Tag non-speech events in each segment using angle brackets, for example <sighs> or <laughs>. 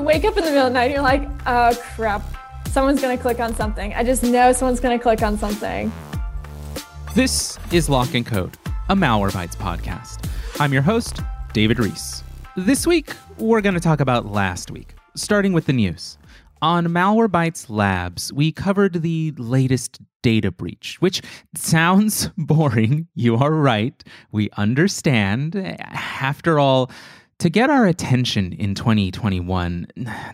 you wake up in the middle of the night and you're like, oh crap, someone's gonna click on something. I just know someone's gonna click on something. This is Lock and Code, a Malwarebytes podcast. I'm your host, David Ruiz. This week, we're going to talk about last week, starting with the news. On Malwarebytes Labs, we covered the latest data breach, which sounds <laughs> boring. You are right. We understand. After all, to get our attention in 2021,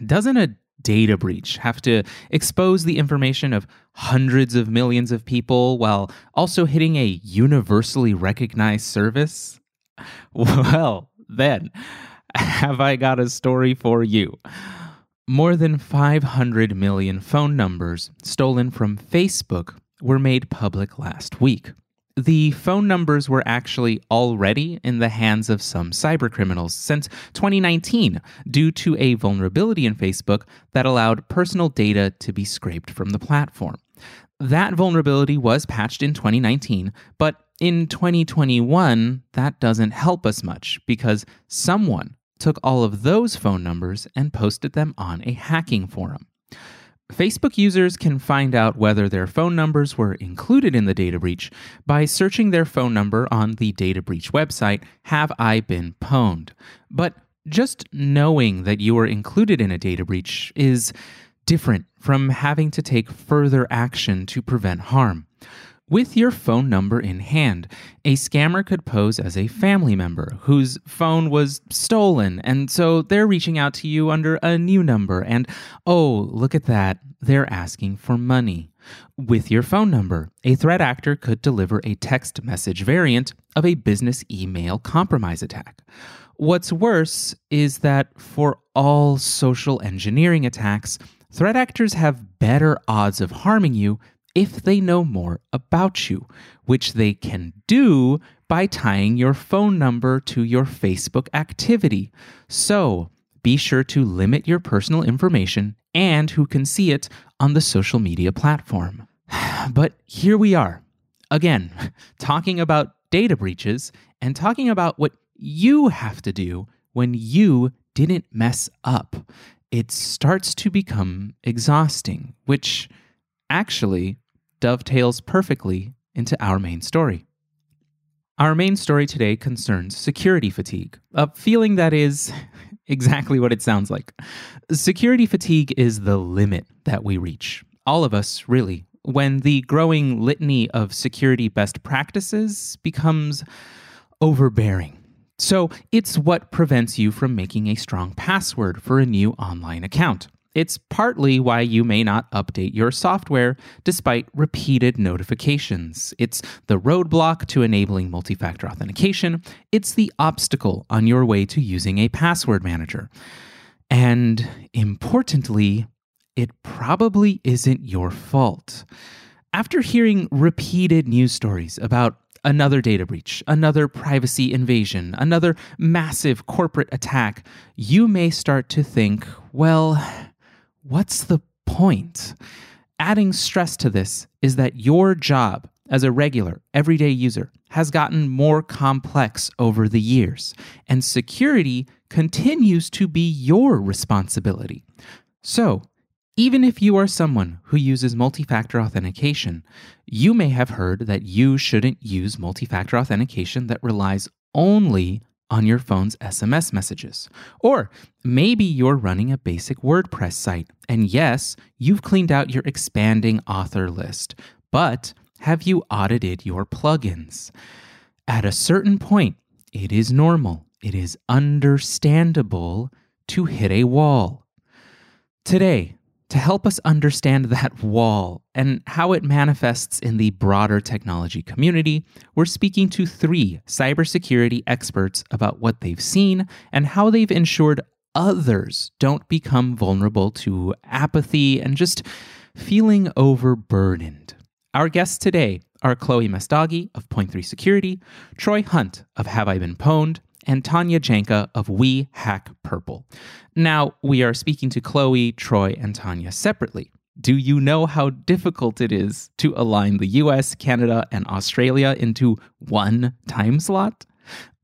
doesn't a data breach have to expose the information of hundreds of millions of people while also hitting a universally recognized service? Well, then, have I got a story for you? More than 500 million phone numbers stolen from Facebook were made public last week the phone numbers were actually already in the hands of some cybercriminals since 2019 due to a vulnerability in Facebook that allowed personal data to be scraped from the platform. That vulnerability was patched in 2019, but in 2021, that doesn't help us much because someone took all of those phone numbers and posted them on a hacking forum. Facebook users can find out whether their phone numbers were included in the data breach by searching their phone number on the data breach website, Have I Been Pwned? But just knowing that you are included in a data breach is different from having to take further action to prevent harm. With your phone number in hand, a scammer could pose as a family member whose phone was stolen, and so they're reaching out to you under a new number, and oh, look at that, they're asking for money. With your phone number, a threat actor could deliver a text message variant of a business email compromise attack. What's worse is that for all social engineering attacks, threat actors have better odds of harming you if they know more about you, which they can do by tying your phone number to your Facebook activity. So be sure to limit your personal information and who can see it on the social media platform. <sighs> But here we are, again, <laughs> talking about data breaches and talking about what you have to do when you didn't mess up. It starts to become exhausting, which actually dovetails perfectly into our main story. Our main story today concerns security fatigue, a feeling that is <laughs> exactly what it sounds like. Security fatigue is the limit that we reach, all of us, really, when the growing litany of security best practices becomes overbearing. So, it's what prevents you from making a strong password for a new online account. It's partly why you may not update your software despite repeated notifications. It's the roadblock to enabling multi factor authentication. It's the obstacle on your way to using a password manager. And importantly, it probably isn't your fault. After hearing repeated news stories about another data breach, another privacy invasion, another massive corporate attack, you may start to think, well, what's the point? Adding stress to this is that your job as a regular, everyday user has gotten more complex over the years, and security continues to be your responsibility. So, even if you are someone who uses multi factor authentication, you may have heard that you shouldn't use multi factor authentication that relies only on your phone's SMS messages. Or maybe you're running a basic WordPress site, and yes, you've cleaned out your expanding author list, but have you audited your plugins? At a certain point, it is normal, it is understandable to hit a wall. Today, to help us understand that wall and how it manifests in the broader technology community, we're speaking to three cybersecurity experts about what they've seen and how they've ensured others don't become vulnerable to apathy and just feeling overburdened. Our guests today are Chloe Messdaghi of Point3 Security, Troy Hunt of Have I Been Pwned, and Tanya Janca of We Hack Purple. Now, we are speaking to Chloe, Troy, and Tanya separately. Do you know how difficult it is to align the US, Canada, and Australia into one time slot?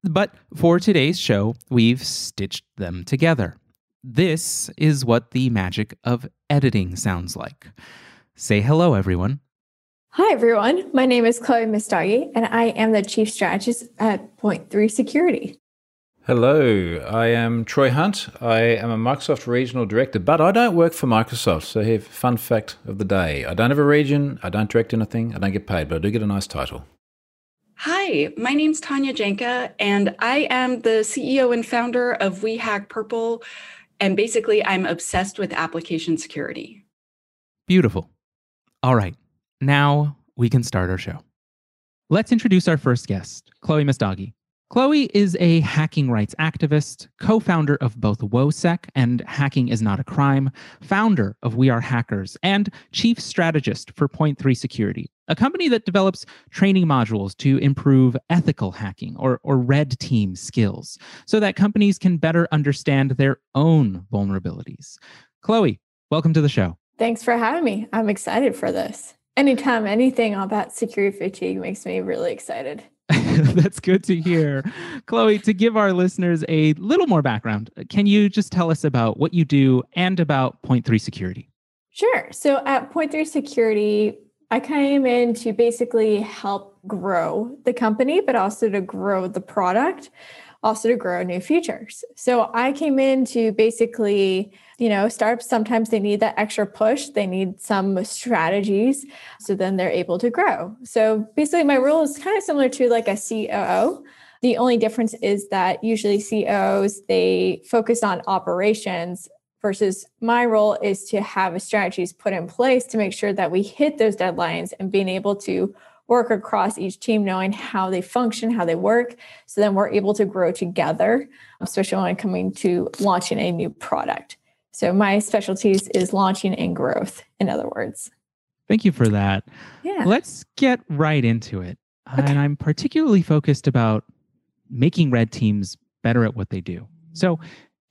But for today's show, we've stitched them together. This is what the magic of editing sounds like. Say hello, everyone. Hi, everyone. My name is Chloe Messdaghi, and I am the Chief Strategist at Point Three Security. Hello, I am Troy Hunt. I am a Microsoft Regional Director, but I don't work for Microsoft. So, here, fun fact of the day I don't have a region, I don't direct anything, I don't get paid, but I do get a nice title. Hi, my name's Tanya Janca, and I am the CEO and founder of We Hack Purple. And basically, I'm obsessed with application security. Beautiful. All right, now we can start our show. Let's introduce our first guest, Chloe Messdaghi. Chloe is a hacking rights activist, co founder of both WOSEC and Hacking is Not a Crime, founder of We Are Hackers, and chief strategist for Point Three Security, a company that develops training modules to improve ethical hacking or, or red team skills so that companies can better understand their own vulnerabilities. Chloe, welcome to the show. Thanks for having me. I'm excited for this. Anytime anything about security fatigue makes me really excited. <laughs> That's good to hear. Chloe, to give our listeners a little more background, can you just tell us about what you do and about Point Three Security? Sure. So at Point Three Security, I came in to basically help grow the company, but also to grow the product, also to grow new features. So I came in to basically you know, startups sometimes they need that extra push, they need some strategies so then they're able to grow. So basically, my role is kind of similar to like a COO. The only difference is that usually COOs they focus on operations versus my role is to have strategies put in place to make sure that we hit those deadlines and being able to work across each team knowing how they function how they work so then we're able to grow together especially when coming to launching a new product so my specialties is launching and growth, in other words. Thank you for that. Yeah. Let's get right into it. Okay. And I'm particularly focused about making red teams better at what they do. So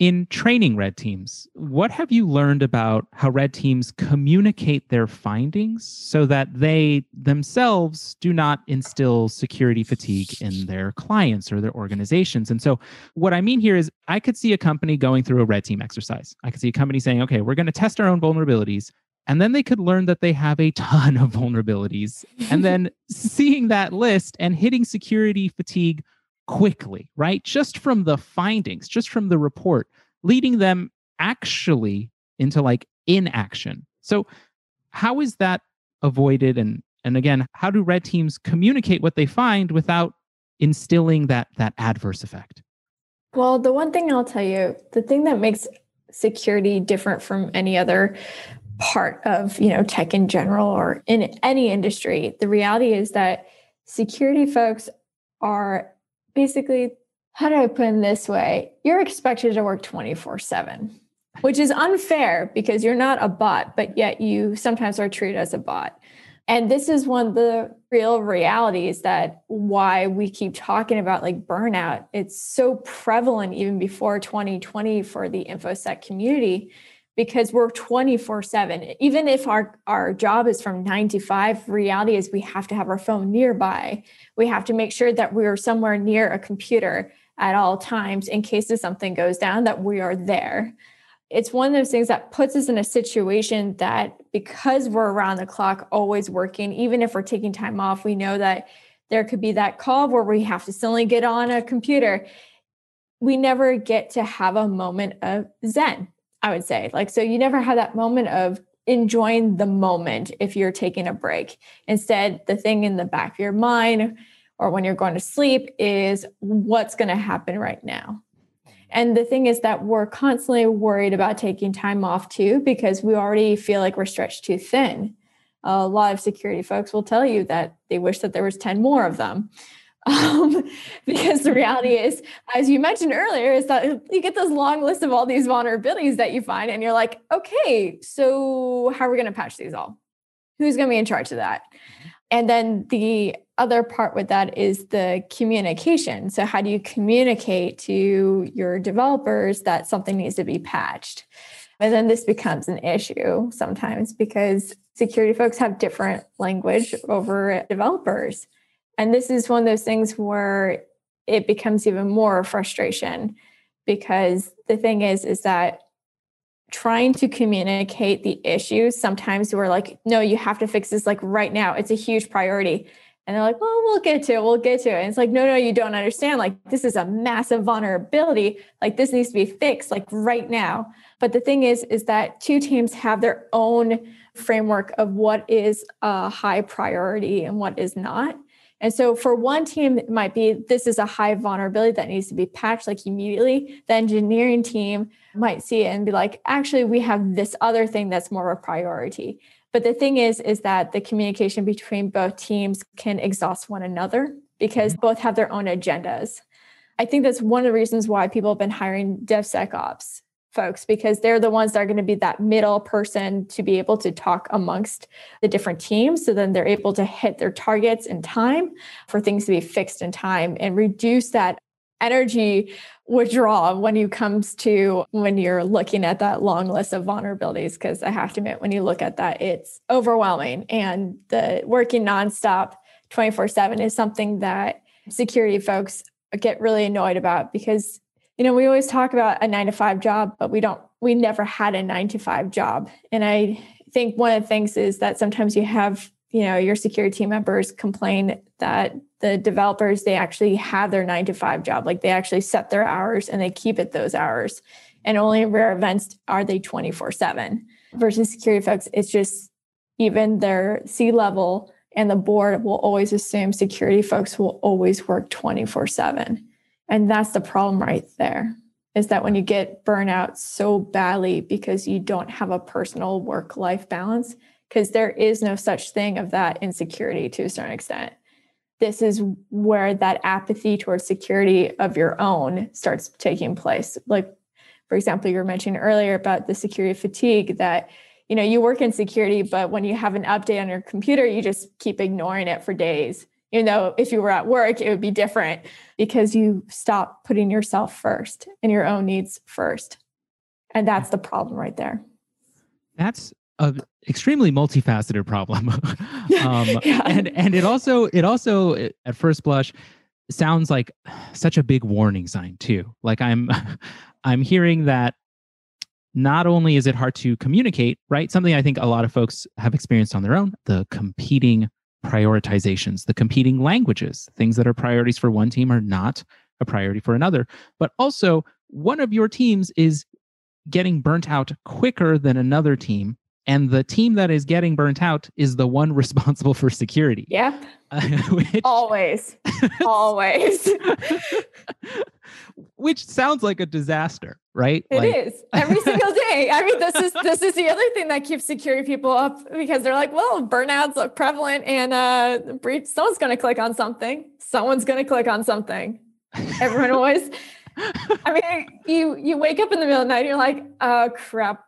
in training red teams, what have you learned about how red teams communicate their findings so that they themselves do not instill security fatigue in their clients or their organizations? And so, what I mean here is, I could see a company going through a red team exercise. I could see a company saying, okay, we're going to test our own vulnerabilities. And then they could learn that they have a ton of vulnerabilities. and then seeing that list and hitting security fatigue quickly, right? Just from the findings, just from the report, leading them actually into like inaction. So, how is that avoided? And and again, how do red teams communicate what they find without instilling that that adverse effect? Well, the one thing I'll tell you, the thing that makes security different from any other part of you know tech in general or in any industry the reality is that security folks are basically, how do I put in this way? You're expected to work 24 7, which is unfair because you're not a bot, but yet you sometimes are treated as a bot. And this is one of the real realities that why we keep talking about like burnout. It's so prevalent even before 2020 for the InfoSec community because we're 24 7 even if our our job is from 9 to 5 reality is we have to have our phone nearby. We have to make sure that we're somewhere near a computer at all times in case if something goes down that we are there. It's one of those things that puts us in a situation that because we're around the clock always working even if we're taking time off we know that there could be that call where we have to suddenly get on a computer. We never get to have a moment of zen I would say. Like, so you never have that moment of enjoying the moment if you're taking a break. Instead, the thing in the back of your mind or when you're going to sleep is what's going to happen right now. And the thing is that we're constantly worried about taking time off too, because we already feel like we're stretched too thin. A lot of security folks will tell you that they wish that there was 10 more of them um, <laughs> because the reality is, as you mentioned earlier, is that you get this long list of all these vulnerabilities that you find, and you're like, okay, so how are we going to patch these all? Who's going to be in charge of that? And then the other part with that is the communication. So, how do you communicate to your developers that something needs to be patched? And then this becomes an issue sometimes because security folks have different language over developers. And this is one of those things where it becomes even more frustration because the thing is, is that trying to communicate the issues sometimes we're like no you have to fix this like right now. It's a huge priority. And they're like well we'll get to it. We'll get to it. And it's like no no you don't understand. Like this is a massive vulnerability. Like this needs to be fixed like right now. But the thing is is that two teams have their own framework of what is a high priority and what is not and so for one team, it might be this is a high vulnerability that needs to be patched like immediately. The engineering team might see it and be like, actually, we have this other thing that's more of a priority. But the thing is, is that the communication between both teams can exhaust one another because mm-hmm. both have their own agendas. I think that's one of the reasons why people have been hiring DevSecOps folks because they're the ones that are going to be that middle person to be able to talk amongst the different teams. So then they're able to hit their targets in time for things to be fixed in time and reduce that energy withdrawal when you comes to when you're looking at that long list of vulnerabilities because i have to admit when you look at that it's overwhelming. And the working nonstop 24 7 is something that security folks get really annoyed about because you know, we always talk about a nine to five job, but we don't, we never had a nine to five job. And I think one of the things is that sometimes you have, you know, your security team members complain that the developers, they actually have their nine to five job. Like they actually set their hours and they keep it those hours. And only in rare events are they 24 seven versus security folks. It's just even their C level and the board will always assume security folks will always work 24 seven and that's the problem right there is that when you get burnout so badly because you don't have a personal work life balance, because there is no such thing of that insecurity to a certain extent. This is where that apathy towards security of your own starts taking place. Like, for example, you were mentioning earlier about the security fatigue that you know you work in security but when you have an update on your computer you just keep ignoring it for days you know if you were at work it would be different because you stop putting yourself first and your own needs first. And that's the problem right there. That's a extremely multifaceted problem. <laughs> Um, <laughs> yeah. and and it also it also at first blush sounds like such a big warning sign too. Like i'm <laughs> i'm hearing that not only is it hard to communicate right? Something i think a lot of folks have experienced on their own the competing prioritizations, the competing languages. Things that are priorities for one team are not a priority for another. But also, one of your teams is getting burnt out quicker than another team. And the team that is getting burnt out is the one <laughs> responsible for security. Yep. Uh, <laughs> which... Always. <laughs> Always. which sounds like a disaster, right? It like... is every single day. I mean, this is this is the other thing that keeps security people up because they're like, well, burnouts are prevalent and uh breach. Someone's going to click on something. Someone's going to click on something. Everyone always. I mean, you you wake up in the middle of the night, and you're like, oh crap,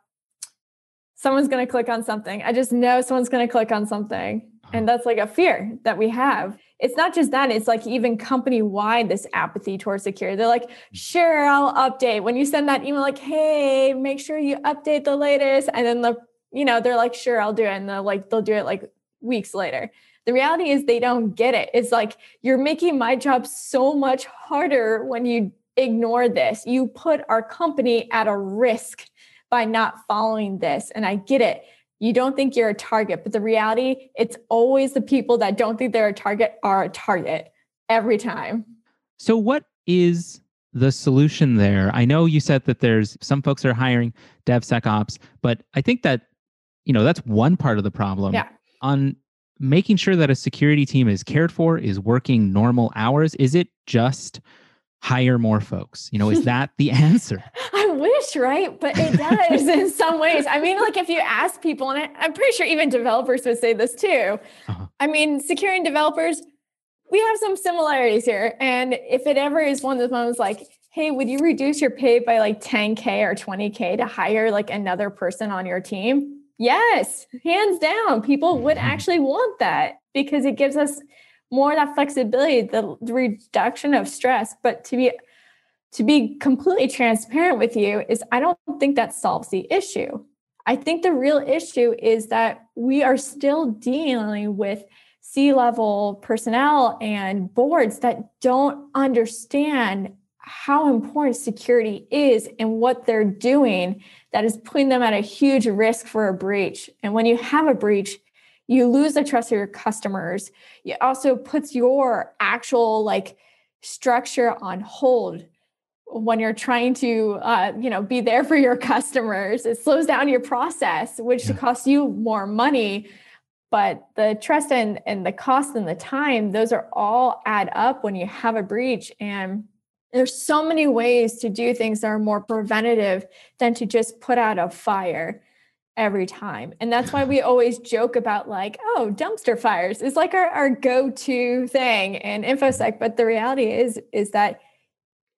someone's going to click on something. I just know someone's going to click on something. Uh-huh. And that's like a fear that we have. It's not just that it's like even company wide this apathy towards security. They're like mm-hmm. sure i'll update. When you send that email like hey make sure you update the latest. And then the you know they're like sure i'll do it. And they're like they'll do it like weeks later. The reality is they don't get it. It's like you're making my job so much harder when you ignore this. You put our company at a risk by not following this and i get it you don't think you're a target, but the reality, it's always the people that don't think they're a target are a target every time. So, what is the solution there? I know you said that there's some folks are hiring DevSecOps, but I think that, you know, that's one part of the problem. Yeah. On making sure that a security team is cared for, is working normal hours, is it just hire more folks? You know, is <laughs> that the answer? Wish, right? But it does in <laughs> some ways. I mean, like if you ask people, and I, am pretty sure even developers would say this too. Uh-huh. I mean, securing developers, we have some similarities here. And if it ever is one of those moments like, hey, would you reduce your pay by like 10K or 20K to hire like another person on your team? Yes, hands down. People would mm-hmm. actually want that because it gives us more that flexibility, the reduction of stress. But to be to be completely transparent with you is I don't think that solves the issue. I think the real issue is that we are still dealing with C level personnel and boards that don't understand how important security is and what they're doing that is putting them at a huge risk for a breach. And when you have a breach, you lose the trust of your customers. It also puts your actual like structure on hold when you're trying to uh, you know be there for your <laughs> customers it slows down your process which yeah. costs you more money but the trust and, and the cost and the time those are all add up when you have a breach and there's so many ways to do things that are more preventative than to just put out a fire every time. And that's why we <laughs> always joke about like, oh, dumpster fires is like our, our go-to thing in InfoSec. But the reality is, is that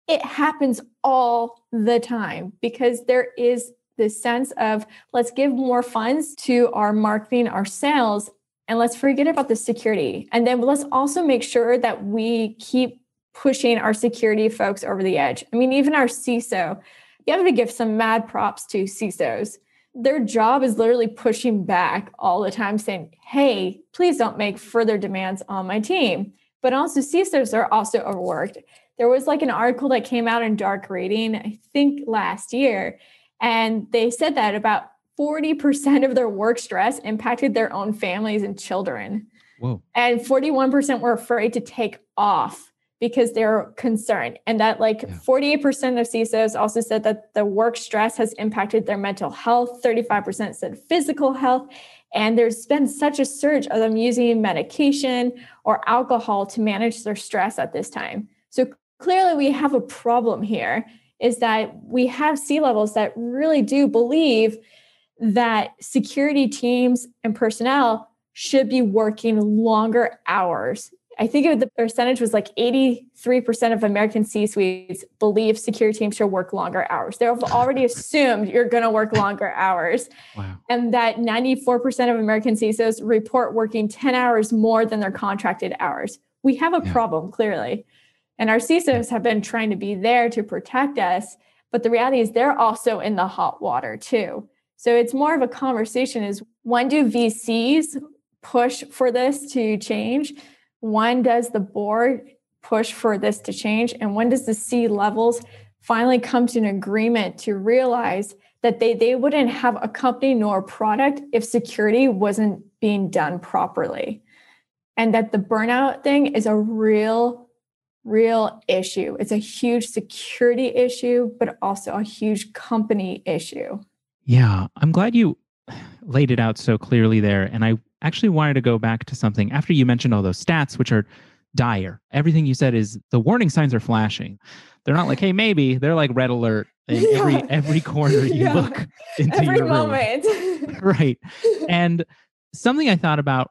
it happens all the time because there is this sense of let's give more funds to our marketing, our sales, and let's forget about the security. And then let's also make sure that we keep pushing our security folks over the edge. I mean, even our CISO, you have to give some mad props to CISOs. Their job is literally pushing back all the time, saying, hey, please don't make further demands on my team. But also, CISOs are also overworked. There was like an article that came out in Dark Reading, I think last year, and they said that about 40% of their work stress impacted their own families and children. Whoa. And 41% were afraid to take off because they're concerned. And that like yeah. 48% of CISOs also said that the work stress has impacted their mental health, 35% said physical health. And there's been such a surge of them using medication or alcohol to manage their stress at this time. So clearly we have a problem here is that we have C levels that really do believe that security teams and personnel should be working longer hours. I think the percentage was like 83% of American C suites believe security teams should work longer hours. They've already <laughs> assumed you're going to work longer hours. Wow. And that 94% of American CISOs report working 10 hours more than their contracted hours. We have a yeah. problem, clearly. And our CISOs have been trying to be there to protect us. But the reality is they're also in the hot water too. So it's more of a conversation is when do VCs push for this to change? When does the board push for this to change? And when does the C levels finally come to an agreement to realize that they, they wouldn't have a company nor a product if security wasn't being done properly? And that the burnout thing is a real, real issue. It's a huge security issue, but also a huge company issue. Yeah, I'm glad you laid it out so clearly there. And I actually wanted to go back to something after you mentioned all those stats, which are dire. Everything you said is the warning signs are flashing. They're not like, hey, maybe. They're like red alert in <laughs> yeah. every every corner you yeah. look into every your moment. <laughs> right. And something I thought about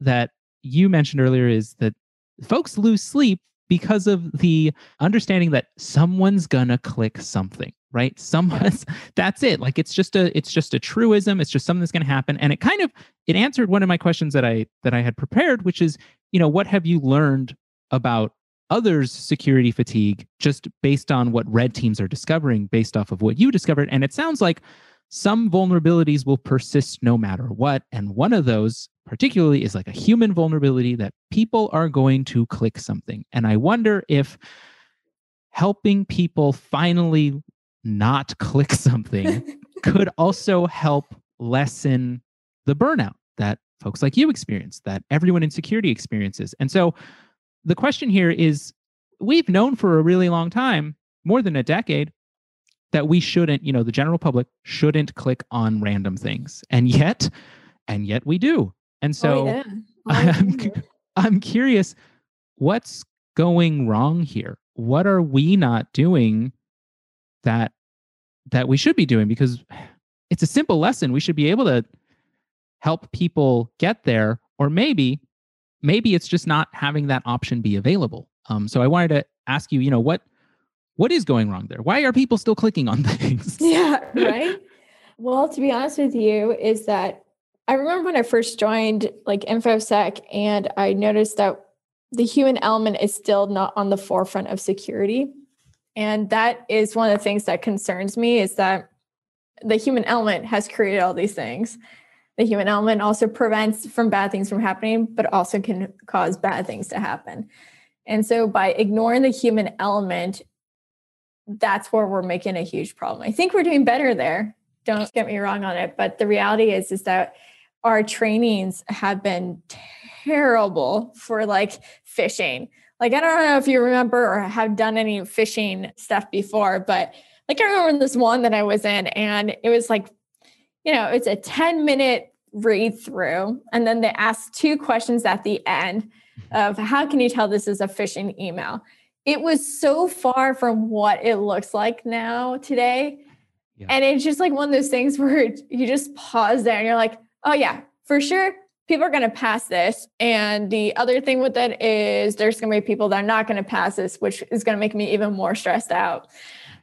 that you mentioned earlier is that folks lose sleep because of the understanding that someone's gonna click something right? Someone's <laughs> that's it. Like it's just a it's just a truism. It's just something that's going to happen. And it kind of it answered one of my questions that i that i had prepared which is you know what have you learned about others security fatigue just based on what red teams are discovering based off of what you discovered? And it sounds like some vulnerabilities will persist no matter what and one of those particularly is like a human vulnerability that people are going to click something and i wonder if helping people finally not <laughs> click something could also help lessen the burnout that folks like you experience, that everyone in security experiences. And so the question here is we've known for a really long time, more than a decade, that we shouldn't, you know, the general public shouldn't click on random things. And yet, and yet we do. And oh, so <laughs> oh, yeah. I'm, I'm curious what's going wrong here? What are we not doing that that we should be doing because it's a simple lesson. We should be able to help people get there, or maybe, maybe it's just not having that option be available. Um, so I wanted to ask you, you know, what what is going wrong there? Why are people still clicking on <laughs> things? <laughs> Yeah, right. well, to be honest with you, is that I remember when I first joined like InfoSec and I noticed that the human element is still not on the forefront of security. And that is one of the things that concerns me is that the human element has created all these things. The human element also prevents from bad things from happening, but also can cause bad things to happen. And so by ignoring the human element, that's where we're making a huge problem. I think we're doing better there. Don't get me wrong on it, but the reality is is that our trainings have been terrible for like phishing. Like I don't know if you remember or have done any phishing stuff before, but like I remember this one that I was in and it was like you know, it's a 10 minute read through and then they ask two questions at the end of how can you tell this is a phishing email? It was so far from what it looks like now today. Yeah. And it's just like one of those things <laughs> where you just pause there and you're like, oh, yeah, for sure, people are going to pass this. And the other thing with it is there's going to be people that are not going to pass this, which is going to make me even more stressed out.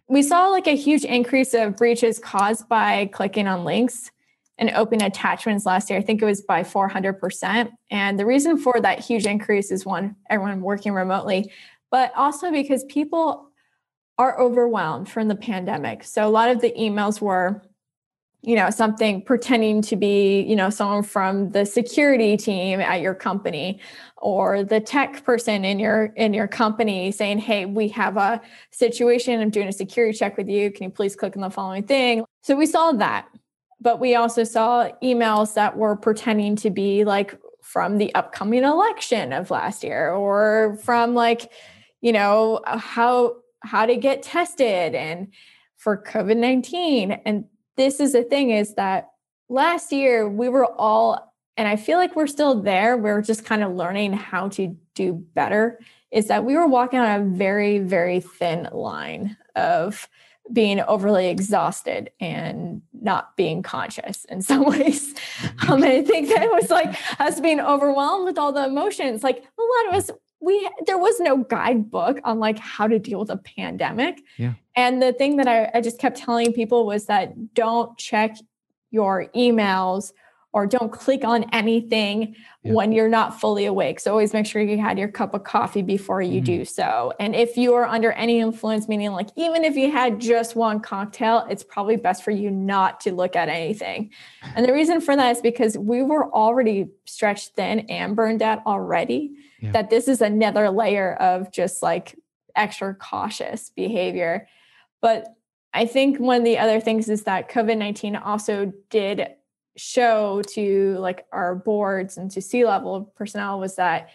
We saw like a huge increase of breaches caused by clicking on links and open attachments last year. I think it was by 400%. And the reason for that huge increase is one, everyone working remotely, but also because people are overwhelmed from the pandemic. So a lot of the emails were, you know, something pretending to be, you know, someone from the security team at your company or the tech person in your in your company saying, "Hey, we have a situation. I'm doing a security check with you. Can you please click on the following thing?" So we saw that but we also saw emails that were pretending to be like from the upcoming election of last year or from like you know how how to get tested and for covid-19 and this is the thing is that last year we were all and i feel like we're still there we're just kind of learning how to do better is that we were walking on a very very thin line of being overly exhausted and not being conscious in <laughs> some ways. <laughs> Um, I think that it was like us being overwhelmed with all the emotions. Like a lot of us, we there was no guidebook on like how to deal with a pandemic. Yeah. And the thing that I, I just kept telling people was that don't check your emails or don't click on anything yeah. when you're not fully awake. So always make sure you had your cup of coffee before you mm do so. And if you are under any influence, meaning like even if you had just one cocktail, it's probably best for you not to look at anything. And the reason for that is because we were already stretched thin and burned out already. Yeah. That this is another layer of just like extra cautious behavior. But I think one of the other things is that COVID 19 also did show to like our boards and to C level personnel was that,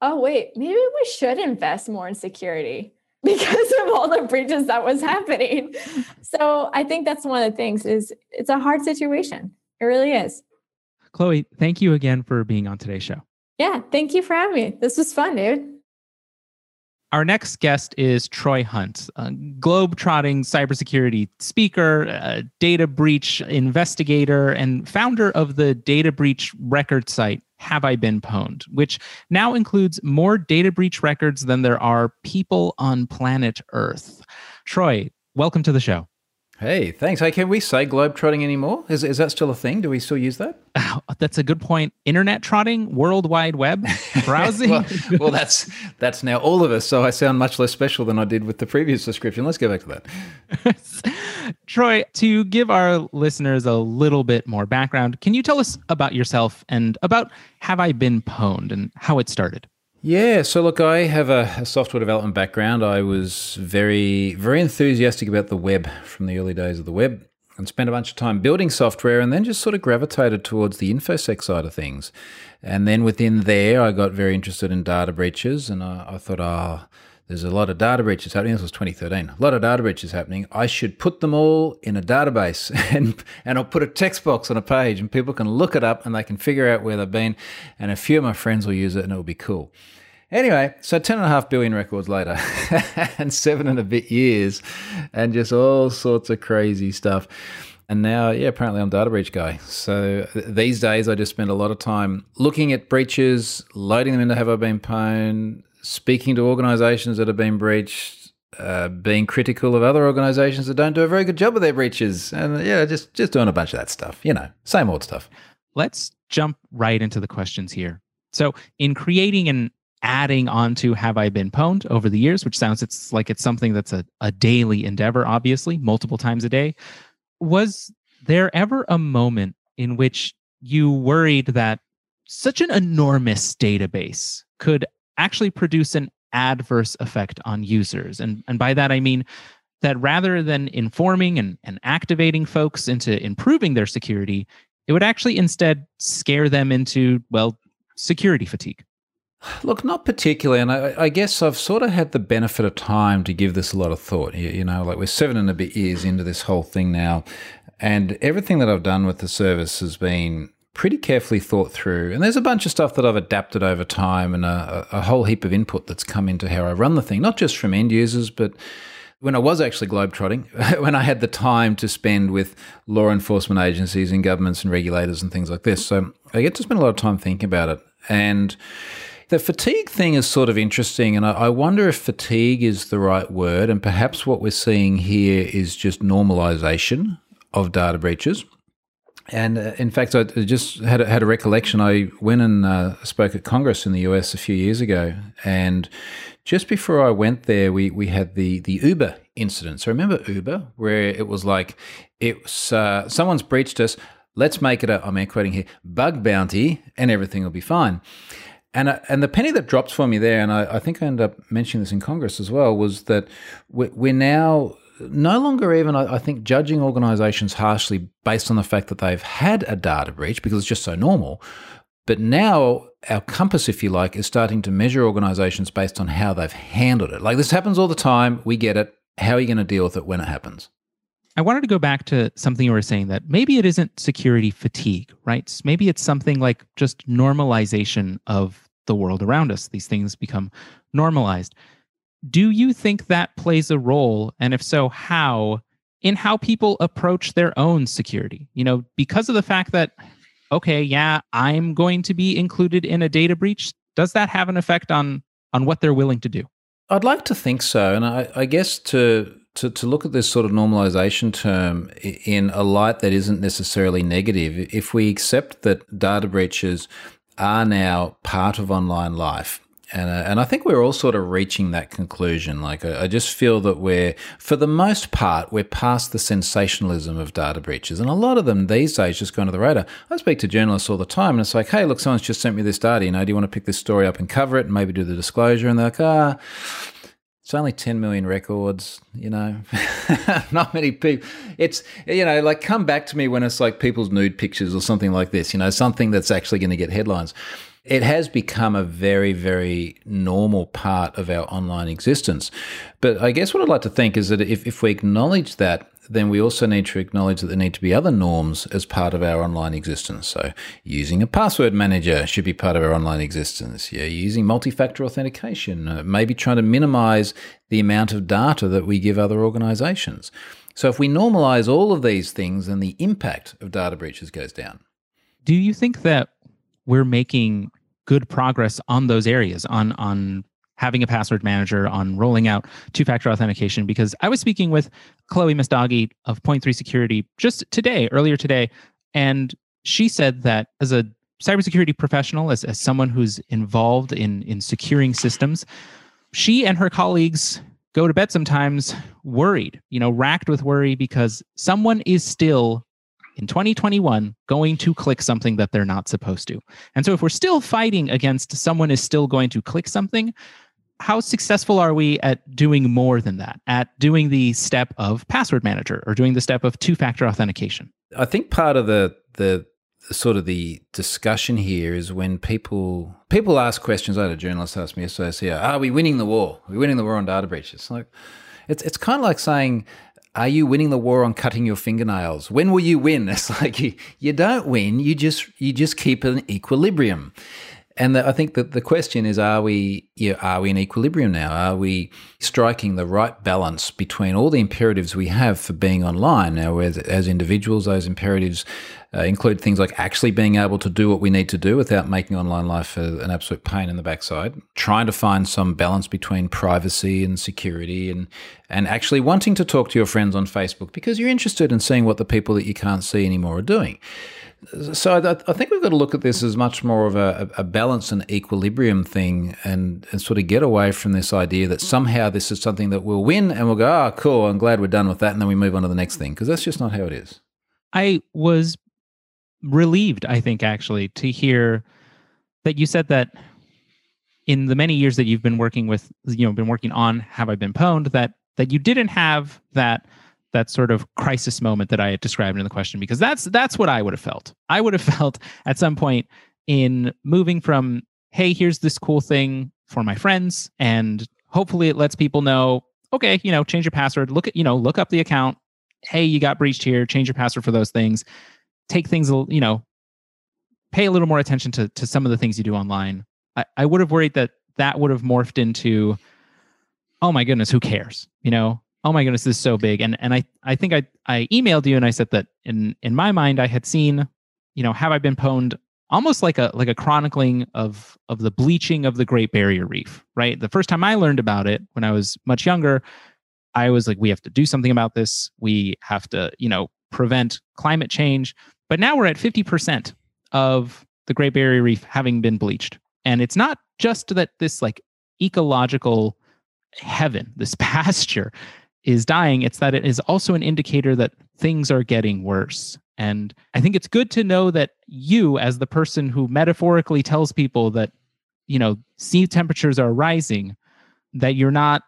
oh, wait, maybe we should invest more in security <laughs> because of all the breaches that was happening. <laughs> So I think that's one of the things is it's a hard situation. It really is. Chloe, thank you again for being on today's show. Yeah, thank you for having me. This was fun, dude. Our next guest is Troy Hunt, a globe-trotting cybersecurity speaker, a data breach investigator, and founder of the data breach record site Have I Been Pwned, which now includes more data breach records than there are people on planet Earth. Troy, welcome to the show. Hey, thanks. Hey, can we say globe-trotting anymore? Is, is that still a thing? Do we still use that? Oh, <laughs> that's a good point. Internet trotting, World Wide Web, <laughs> browsing. well, well, that's that's now all of us. So I sound much less special than I did with the previous description. Let's go back to that. <laughs> Troy, to give our listeners a little bit more background, can you tell us about yourself and about Have I Been Pwned and how it started? Yeah, so look, I have a, a, software development background. I was very, very enthusiastic about the web from the early days of the web and spent a bunch of time building software and then just sort of gravitated towards the InfoSec side of things. And then within there, I got very interested in data breaches and I, I thought, ah, oh, there's a lot of data breaches happening. This was 2013. A lot of data breaches happening. I should put them all in a database <laughs> and, and I'll put a text box on a page and people can look it up and they can figure out where they've been. And a few of my friends will use it and it'll be cool. Anyway, so 10 and a half billion records later <laughs> and seven and a bit years and just all sorts of crazy stuff. And now, yeah, apparently I'm data breach guy. So these days I just spend a lot of time looking at breaches, loading them into Have I Been Pwned, speaking to organizations that have been breached, uh, being critical of other organizations that don't do a very good job of their breaches, and yeah, just just doing a bunch of that stuff. You know, same old stuff. Let's jump right into the questions here. So, in creating and adding on to have I been pwned over the years, which sounds it's like it's something that's a, a daily endeavor, obviously, multiple times a day. Was there ever a moment in which you worried that such an enormous database could actually produce an adverse effect on users. And, and by that, I mean that rather than informing and, and activating folks into improving their security, it would actually instead scare them into, well, security fatigue. <sighs> Look, not particularly. And I, I, guess I've sort of had the benefit of time to give this a lot of thought. You, you, know, like we're seven and a bit years into this whole thing now. And everything that I've done with the service has been pretty carefully thought through. And there's a bunch of stuff that I've adapted over time and a, a whole heap of input that's come into how I run the thing, not just from end users, but when I was actually globetrotting, <laughs> when I had the time to spend with law enforcement agencies and governments and regulators and things like this. So I get to spend a lot of time thinking about it. And the fatigue thing is sort of interesting. And I, wonder if fatigue is the right word. And perhaps what we're seeing here is just normalization of data breaches. And uh, in fact, I just had a, had a recollection. I went and uh, spoke at Congress in the US a few years ago, and just before I went there, we we had the the Uber incident. So remember Uber, where it was like it's uh, someone's breached us. Let's make it a I'm quoting here bug bounty, and everything will be fine. And uh, and the penny that dropped for me there, and I, I think I ended up mentioning this in Congress as well, was that we're now no longer even, I think, judging organizations harshly based on the fact that they've had a data breach because it's just so normal. But now our compass, if you like, is starting to measure organizations based on how they've handled it. Like this happens all the time. We get it. How are you going to deal with it when it happens? I wanted to go back to something you were saying that maybe it isn't security fatigue, right? Maybe it's something like just normalization of the world around us. These things become normalized. Do you think that plays a role? And if so, how in how people approach their own security? You know, because of the fact that, okay, yeah, I'm going to be included in a data breach, does that have an effect on on what they're willing to do? I'd like to think so. And I, I guess to to, to look at this sort of normalization term in a light that isn't necessarily negative, if we accept that data breaches are now part of online life, and uh, and I think we're all sort of reaching that conclusion. Like I, I, just feel that we're, for the most part, we're past the sensationalism of data breaches, and a lot of them these days just go under the radar. I speak to journalists all the time, and it's like, hey, look, someone's just sent me this data. You know, do you want to pick this story up and cover it, and maybe do the disclosure? And they're like, ah. It's only 10 million records, you know, <laughs> not many people. It's, you know, like come back to me when it's like people's nude pictures or something like this, you know, something that's actually going to get headlines it has become a very, very normal part of our online existence. But I guess what I'd like to think is that if, if we acknowledge that, then we also need to acknowledge that there need to be other norms as part of our online existence. So, using a password manager should be part of our online existence. Yeah, using multi-factor authentication, uh, maybe trying to minimize the amount of data that we give other organizations. So, if we normalize all of these things, then the impact of data breaches goes down. Do you think that we're making good progress on those areas on on having a password manager on rolling out two-factor authentication because i was speaking with chloe Messdaghi of point3 security just today earlier today and she said that as a cybersecurity professional as, as someone who's involved in in securing systems she and her colleagues go to bed sometimes worried you know racked with worry because someone is still in 2021 going to click something that they're not supposed to. And so if we're still fighting against someone is still going to click something, how successful are we at doing more than that, at doing the step of password manager or doing the step of two-factor authentication? I think part of the the sort of the discussion here is when people people ask questions. I had a journalist ask me yesterday, "Are we winning the war? Are we winning the war on data breaches?" Like, it's it's kind of like saying, are you winning the war on cutting your fingernails? When will you win? <laughs> It's like you, you don't win. You just you just keep an equilibrium. And the, I think that the question is: Are we you know, are we in equilibrium now? Are we striking the right balance between all the imperatives we have for being online? Now, as, as individuals, those imperatives uh, include things like actually being able to do what we need to do without making online life a, an absolute pain in the backside. Trying to find some balance between privacy and security, and and actually wanting to talk to your friends on Facebook because you're interested in seeing what the people that you can't see anymore are doing. So I, think we've got to look at this as much more of a, a balance and equilibrium thing, and, and sort of get away from this idea that somehow this is something that we'll win, and we'll go, "Oh, cool! I'm glad we're done with that," and then we move on to the next thing because that's just not how it is. I was relieved, I think, actually, to hear that you said that in the many years that you've been working with, you know, been working on Have I Been Pwned, that that you didn't have that that sort of crisis moment that I had described in the question because that's that's what I would have felt. I would have <laughs> felt at some point in moving from hey, here's this cool thing for my friends and hopefully it lets people know okay, you know, change your password, look at, you know, look up the account. Hey, you got breached here, change your password for those things. Take things, you know, pay a little more attention to to some of the things you do online. I, I would have worried that that would have morphed into, oh my goodness, who cares? You know, oh my goodness, this is so big. And and I I think I I emailed you and I said that in in my mind I had seen, you know, have I been pwned almost like a like a chronicling of of the bleaching of the Great Barrier Reef, right? The first time I learned about it when I was much younger, I was like, we have to do something about this. We have to, you know, prevent climate change. But now we're at 50% of the Great Barrier Reef having been bleached. And it's not just that this like ecological heaven, this <laughs> pasture is dying, it's that it is also an indicator that things are getting worse. And I think it's good to know that you, as the person who metaphorically tells people that, you know, sea temperatures are rising, that you're not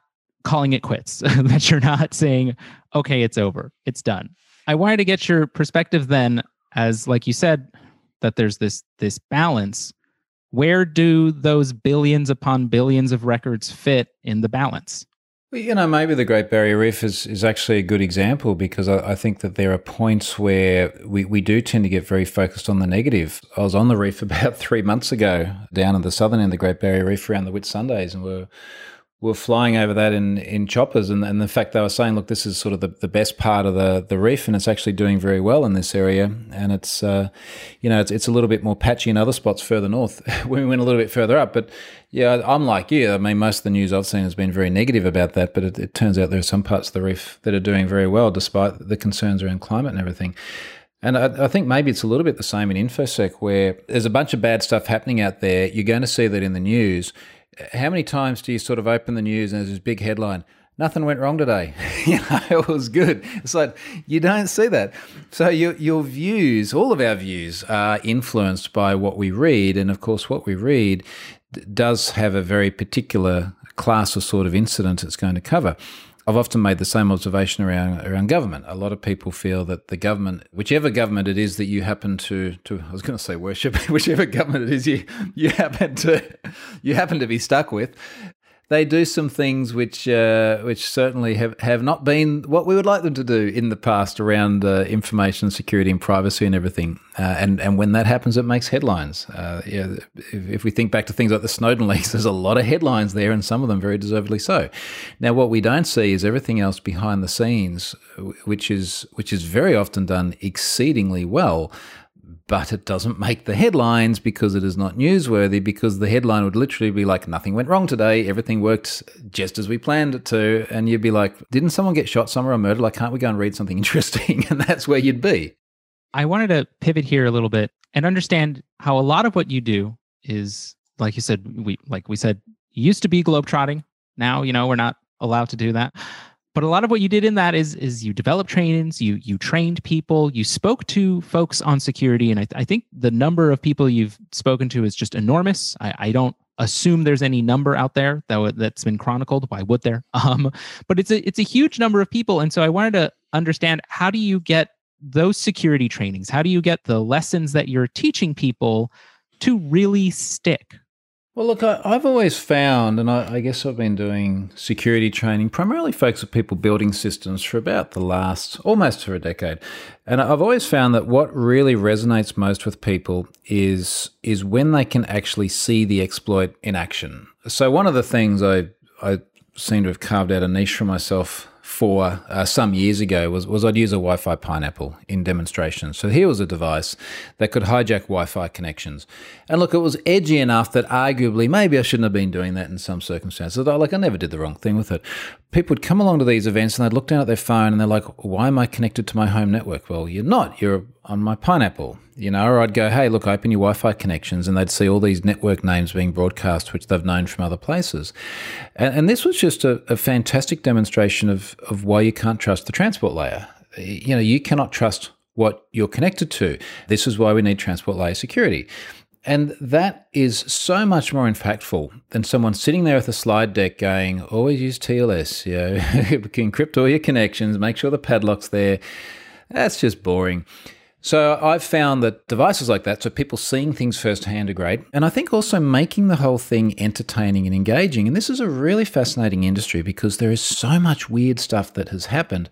calling it quits, <laughs> that you're not saying, okay, it's over, it's done. I wanted to get your perspective then, as like you said, that there's this this balance where do those billions upon billions of records fit in the balance well, you know, maybe the Great Barrier Reef is, is actually a good example because I, I, think that there are points where we, we do tend to get very focused on the negative. I was on the reef <laughs> about three months ago down in the southern end of the Great Barrier Reef around the Whitsundays, and we're were flying over that in, in choppers and, and the fact they were saying, look, this is sort of the, the best part of the, the reef and it's actually doing very well in this area. And it's, uh, you know, it's, it's a little bit more patchy in other spots further north <laughs> when we went a little bit further up. But yeah, I'm like you. I mean, most of the news I've seen has been very negative about that, but it, it turns out there are some parts of the reef that are doing very well despite the concerns around climate and everything. And I, I, think maybe it's a little bit the same in InfoSec, where there's a bunch of bad stuff happening out there. You're going to see that in the news how many times do you sort of open the news and there's this big headline? Nothing went wrong today. <laughs> you know, it was good. It's like you don't see that. So your your views, all of our views, are influenced by what we read, and of course, what we read does have a very particular class or sort of incident it's going to cover. I've often made the same observation around around government. A lot of people feel that the government, whichever government it is that you happen to to I was going to say worship, <laughs> whichever government it is you you happen to you happen to be stuck with, they do some things which uh, which certainly have, have not been what we would like them to do in the past around uh, information security and privacy and everything. Uh, and and when that happens, it makes headlines. Uh, yeah, if, if, we think back to things like the Snowden <laughs> leaks, there's a lot of headlines there, and some of them very deservedly so. Now, what we don't see is everything else behind the scenes, which is which is very often done exceedingly well but it doesn't make the headlines because it is not newsworthy because the headline would literally be like nothing went wrong today. Everything worked just as we planned it to. And you'd be like didn't someone get shot somewhere or murdered like can't we go and read something <laughs> interesting? And that's where you'd be. I wanted to pivot here a little bit and understand how a lot of what you do is like you said we like we said used to be globetrotting. Now you know we're not allowed to do that but a lot of what you did in that is is you developed trainings you you trained people you spoke to folks on security and i, I think the number of people you've spoken to is just enormous. I, I don't assume there's any number out there that that's been chronicled. Why would there? <laughs> Um, but it's a it's a huge number of people and so i wanted to understand how do you get those security trainings? How do you get the lessons that you're teaching people to really stick well, look, I, have always found, and I, I, guess I've been doing security training primarily focused people building systems for about the last almost for a decade. And I've always found that what really resonates most with people is is when they can actually see the exploit in action. So one of the things I I seem to have carved out a niche for myself for uh, some years ago was, was I'd use a Wi Fi pineapple in demonstrations. So here was a device that could hijack Wi Fi connections. And look, it was edgy enough that arguably maybe I shouldn't have been doing that in some circumstances. Like I never did the wrong thing with it. People would come along to these events and they'd look down at their phone and they're like, why am I connected to my home network? Well, you're not. You're on my pineapple you know, or I'd go, hey, look, open your Wi Fi connections, and they'd see all these network names being broadcast, which they've known from other places. And, and this was just a, a, fantastic demonstration of, of why you can't trust the transport layer. You know, you cannot trust what you're connected to. This is why we need transport layer security. And that is so much more impactful than someone sitting there with a slide deck going, always use TLS, you know, <laughs> encrypt all your connections, make sure the padlock's there. That's just boring. So I've found that devices like that, so people seeing things firsthand are great. And I think also making the whole thing entertaining and engaging. And this is a really fascinating industry because there is so much weird stuff that has happened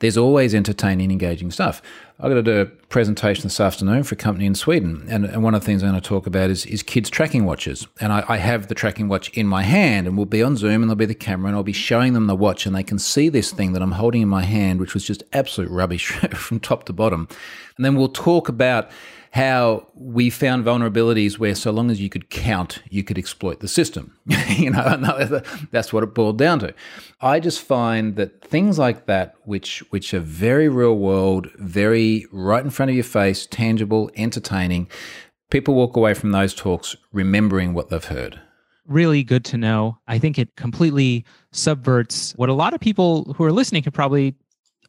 there's always entertaining, engaging stuff. I've got to do a presentation this afternoon for a company in Sweden, and, and one of the things I'm going to talk about is, is kids' tracking watches. And I, I, have the tracking watch in my hand, and we'll be on Zoom, and there'll be the camera, and I'll be showing them the watch, and they can see this thing that I'm holding in my hand, which was just absolute rubbish <laughs> from top to bottom. And then we'll talk about how we found vulnerabilities where so long as you could count, you could exploit the system. <laughs> you know, that's what it boiled down to. I just find that things like that, which which are very real world, very right in front of your face, tangible, entertaining, people walk away from those talks remembering what they've heard really good to know. I think it completely subverts what a lot of people who are listening could probably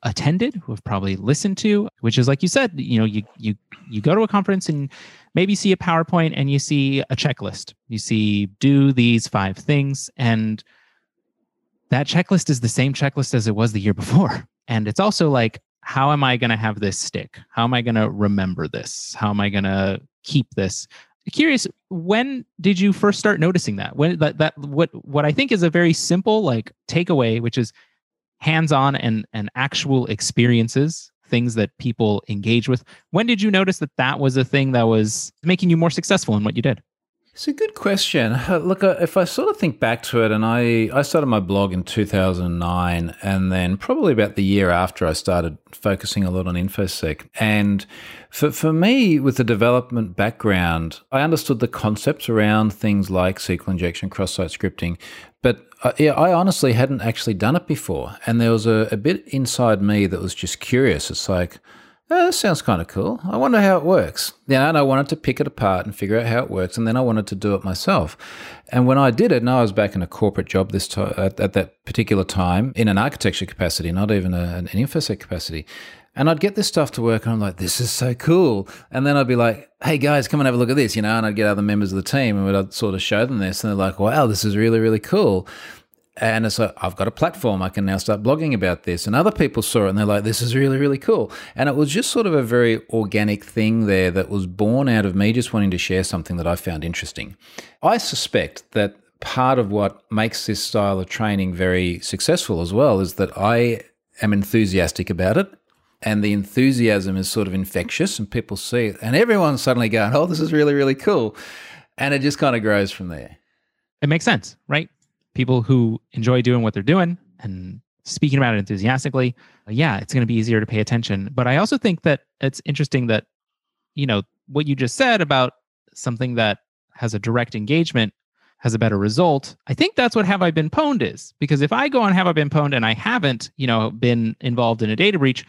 attended, who have probably listened to, which is like you said, you know, you you you go to a conference and maybe see a PowerPoint and you see a checklist. You see do these five things and that checklist is the same checklist as it was the year before. <laughs> And it's also like how am I going to have this stick? How am I going to remember this? How am I going to keep this? Curious, when did you first start noticing that? When that that what what I think is a very simple like takeaway, which is hands-on and and actual experiences things that people engage with when did you notice that that was a thing that was making you more successful in what you did it's a good question. Look, uh, if I sort of think back to it, and I, I started my blog in 2009, and then probably about the year after, I started focusing a lot on InfoSec. And for, for me, with the development background, I understood the concepts around things like SQL injection, cross site scripting, but uh, yeah, I honestly hadn't actually done it before. And there was a, a bit inside me that was just curious. It's like, oh, this sounds kind of cool. I wonder how it works. You know, and I wanted to pick it apart and figure out how it works. And then I wanted to do it myself. And when I did it, and I was back in a corporate job this at, at that particular time in an architecture capacity, not even a, an infosec capacity. And I'd get this stuff to work, and I'm like, this is so cool. And then I'd be like, hey guys, come and have a look at this, you know, and I'd get other members of the team and I'd sort of show them this, and they're like, wow, this is really, really cool. And it's like, I've got a platform. I can now start blogging about this. And other people saw it and they're like, this is really, really cool. And it was just sort of a very organic thing there that was born out of me just wanting to share something that I found interesting. I suspect that part of what makes this style of training very successful as well is that I am enthusiastic about it and the enthusiasm is sort of infectious and people see it and everyone's suddenly going oh this is really really cool and it just kind of grows from there it makes sense right people who enjoy doing what they're doing and speaking about it enthusiastically yeah it's going to be easier to pay attention but i also think that it's interesting that you know what you just said about something that has a direct engagement has a better result. I think that's what Have I Been Pwned is. Because if I go on Have I Been Pwned and I haven't, you know, been involved in a data breach,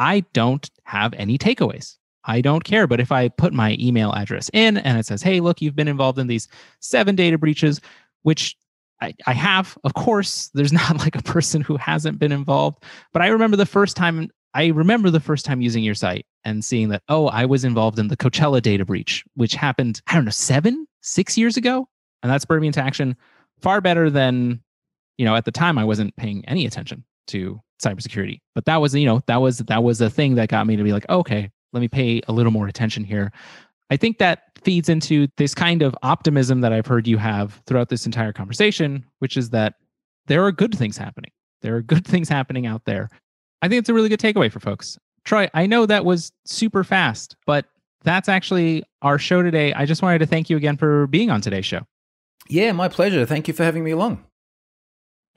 I don't have any takeaways. I don't care. But if I put my email address in and it says, hey, look, you've been involved in these seven data breaches, which I, I have, of course, there's <laughs> not like a person who hasn't been involved. But I remember the first time, I remember the first time using your site and seeing that, oh, I was involved in the Coachella data breach, which happened, I don't know, seven, six years ago. And that spurred me into action far better than, you know, at the time I wasn't paying any attention to cybersecurity. But that was, you know, that was that was a thing that got me to be like, okay, let me pay a little more attention here. I think that feeds into this kind of optimism that I've heard you have throughout this entire conversation, which is that there are good things happening. There are good <laughs> things happening out there. I think it's a really good takeaway for folks. Troy, I know that was super fast, but that's actually our show today. I just wanted to thank you again for being on today's show. Yeah, my pleasure. Thank you for having me along.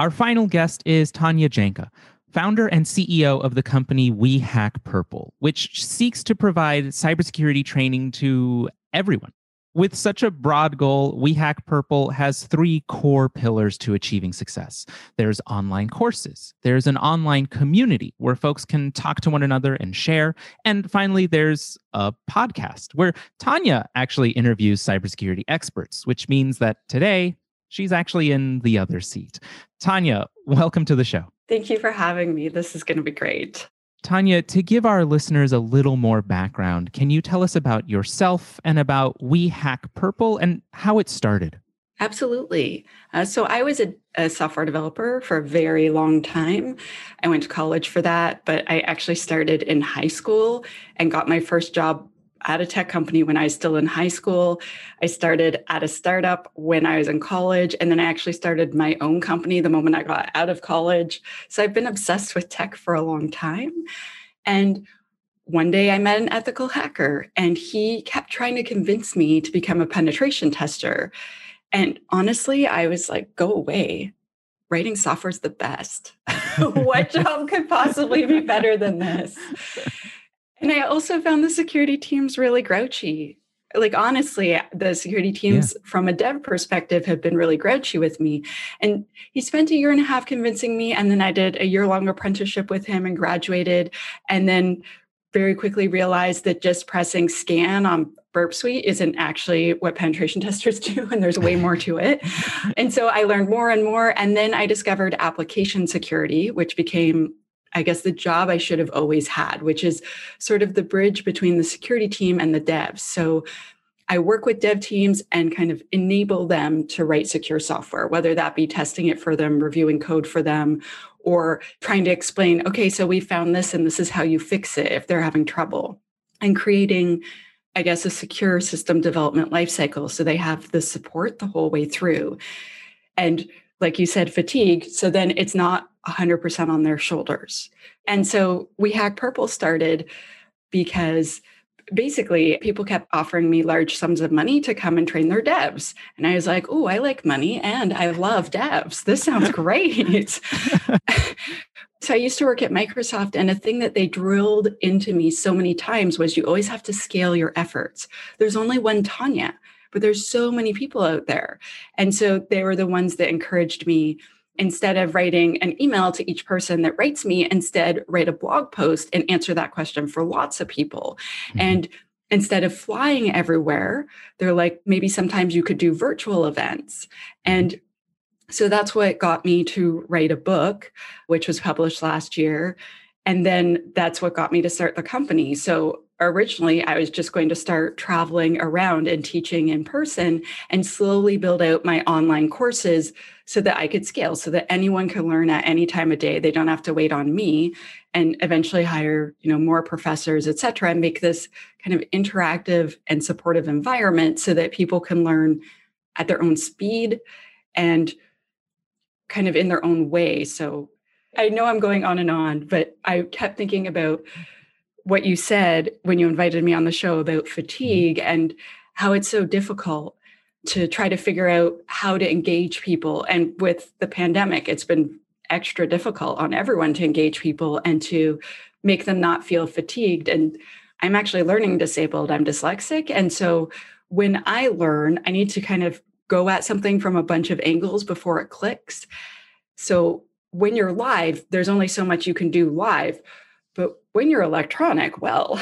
Our final guest is Tanya Janca, founder and CEO of the company We Hack Purple, which seeks to provide cybersecurity training to everyone. With such a broad goal, We Hack Purple has three core pillars to achieving success. There's online courses, there's an online community where folks can talk to one another and share, and finally, there's a podcast where Tanya actually interviews cybersecurity experts, which means that today she's actually in the other seat. Tanya, welcome to the show. Thank you for having me. This is going to be great. Tanya, to give our listeners a little more background, can you tell us about yourself and about We Hack Purple and how it started? Absolutely. Uh, so I was a, a, software developer for a very long time. I went to college for that, but I actually started in high school and got my first job at a tech company when I was still in high school. I started at a startup when I was in college, and then I actually started my own company the moment I got out of college. So I've been obsessed with tech for a long time. And one day I met an ethical hacker, and he kept trying to convince me to become a penetration tester. And honestly, I was like, go away. Writing software is the best. <laughs> what <laughs> job could possibly be better than this? And I also found the security teams really grouchy. Like, honestly, the security teams, yeah. from a dev perspective, have been really grouchy with me. And he spent a year and a half convincing me. And then I did a year long apprenticeship with him and graduated. And then very quickly realized that just pressing scan on Burp Suite isn't actually what penetration <laughs> testers do, and there's way more to it. <laughs> and so I learned more and more. And then I discovered application security, which became I guess, the job I should have always had, which is sort of the bridge between the security team and the devs. So I work with dev teams and kind of enable them to write secure software, whether that be testing it for them, reviewing code for them, or trying to explain, okay, so we found this and this is how you fix it if they're having trouble, and creating, I guess, a secure system development lifecycle so they have the support the whole way through. And like you said, fatigue. So then it's not 100% on their shoulders. And so We Hack Purple started because basically people kept offering me large sums of money to come and train their devs. And I was like, oh, I like money and I love devs. This sounds <laughs> great. so I used to work at Microsoft, and a thing that they drilled into me so many times was you always have to scale your efforts. There's only one Tanya, but there's so many people out there. And so they were the ones that encouraged me instead of writing an email to each person that writes me, instead write a blog post and answer that question for lots of people. Mm-hmm. And instead of flying everywhere, they're like, maybe sometimes you could do virtual events. And so that's what got me to write a book, which was published last year. And then that's what got me to start the company. So originally I was just going to start traveling around and teaching in person and slowly build out my online courses so that I could scale so that anyone can learn at any time of day. They don't have to wait on me and eventually hire, you know, more professors, et cetera, and make this kind of interactive and supportive environment so that people can learn at their own speed and kind of in their own way. So I know I'm going on and on, but I kept thinking about what you said when you invited me on the show about mm-hmm. fatigue and how it's so difficult to try to figure out how to engage people. And with the pandemic, it's been extra difficult on everyone to engage people and to make them not feel fatigued. And I'm actually learning disabled, I'm dyslexic. And so when I learn, I need to kind of go at something from a bunch of angles before it clicks. So when you're live, there's only so much you can do live. When you're electronic, well,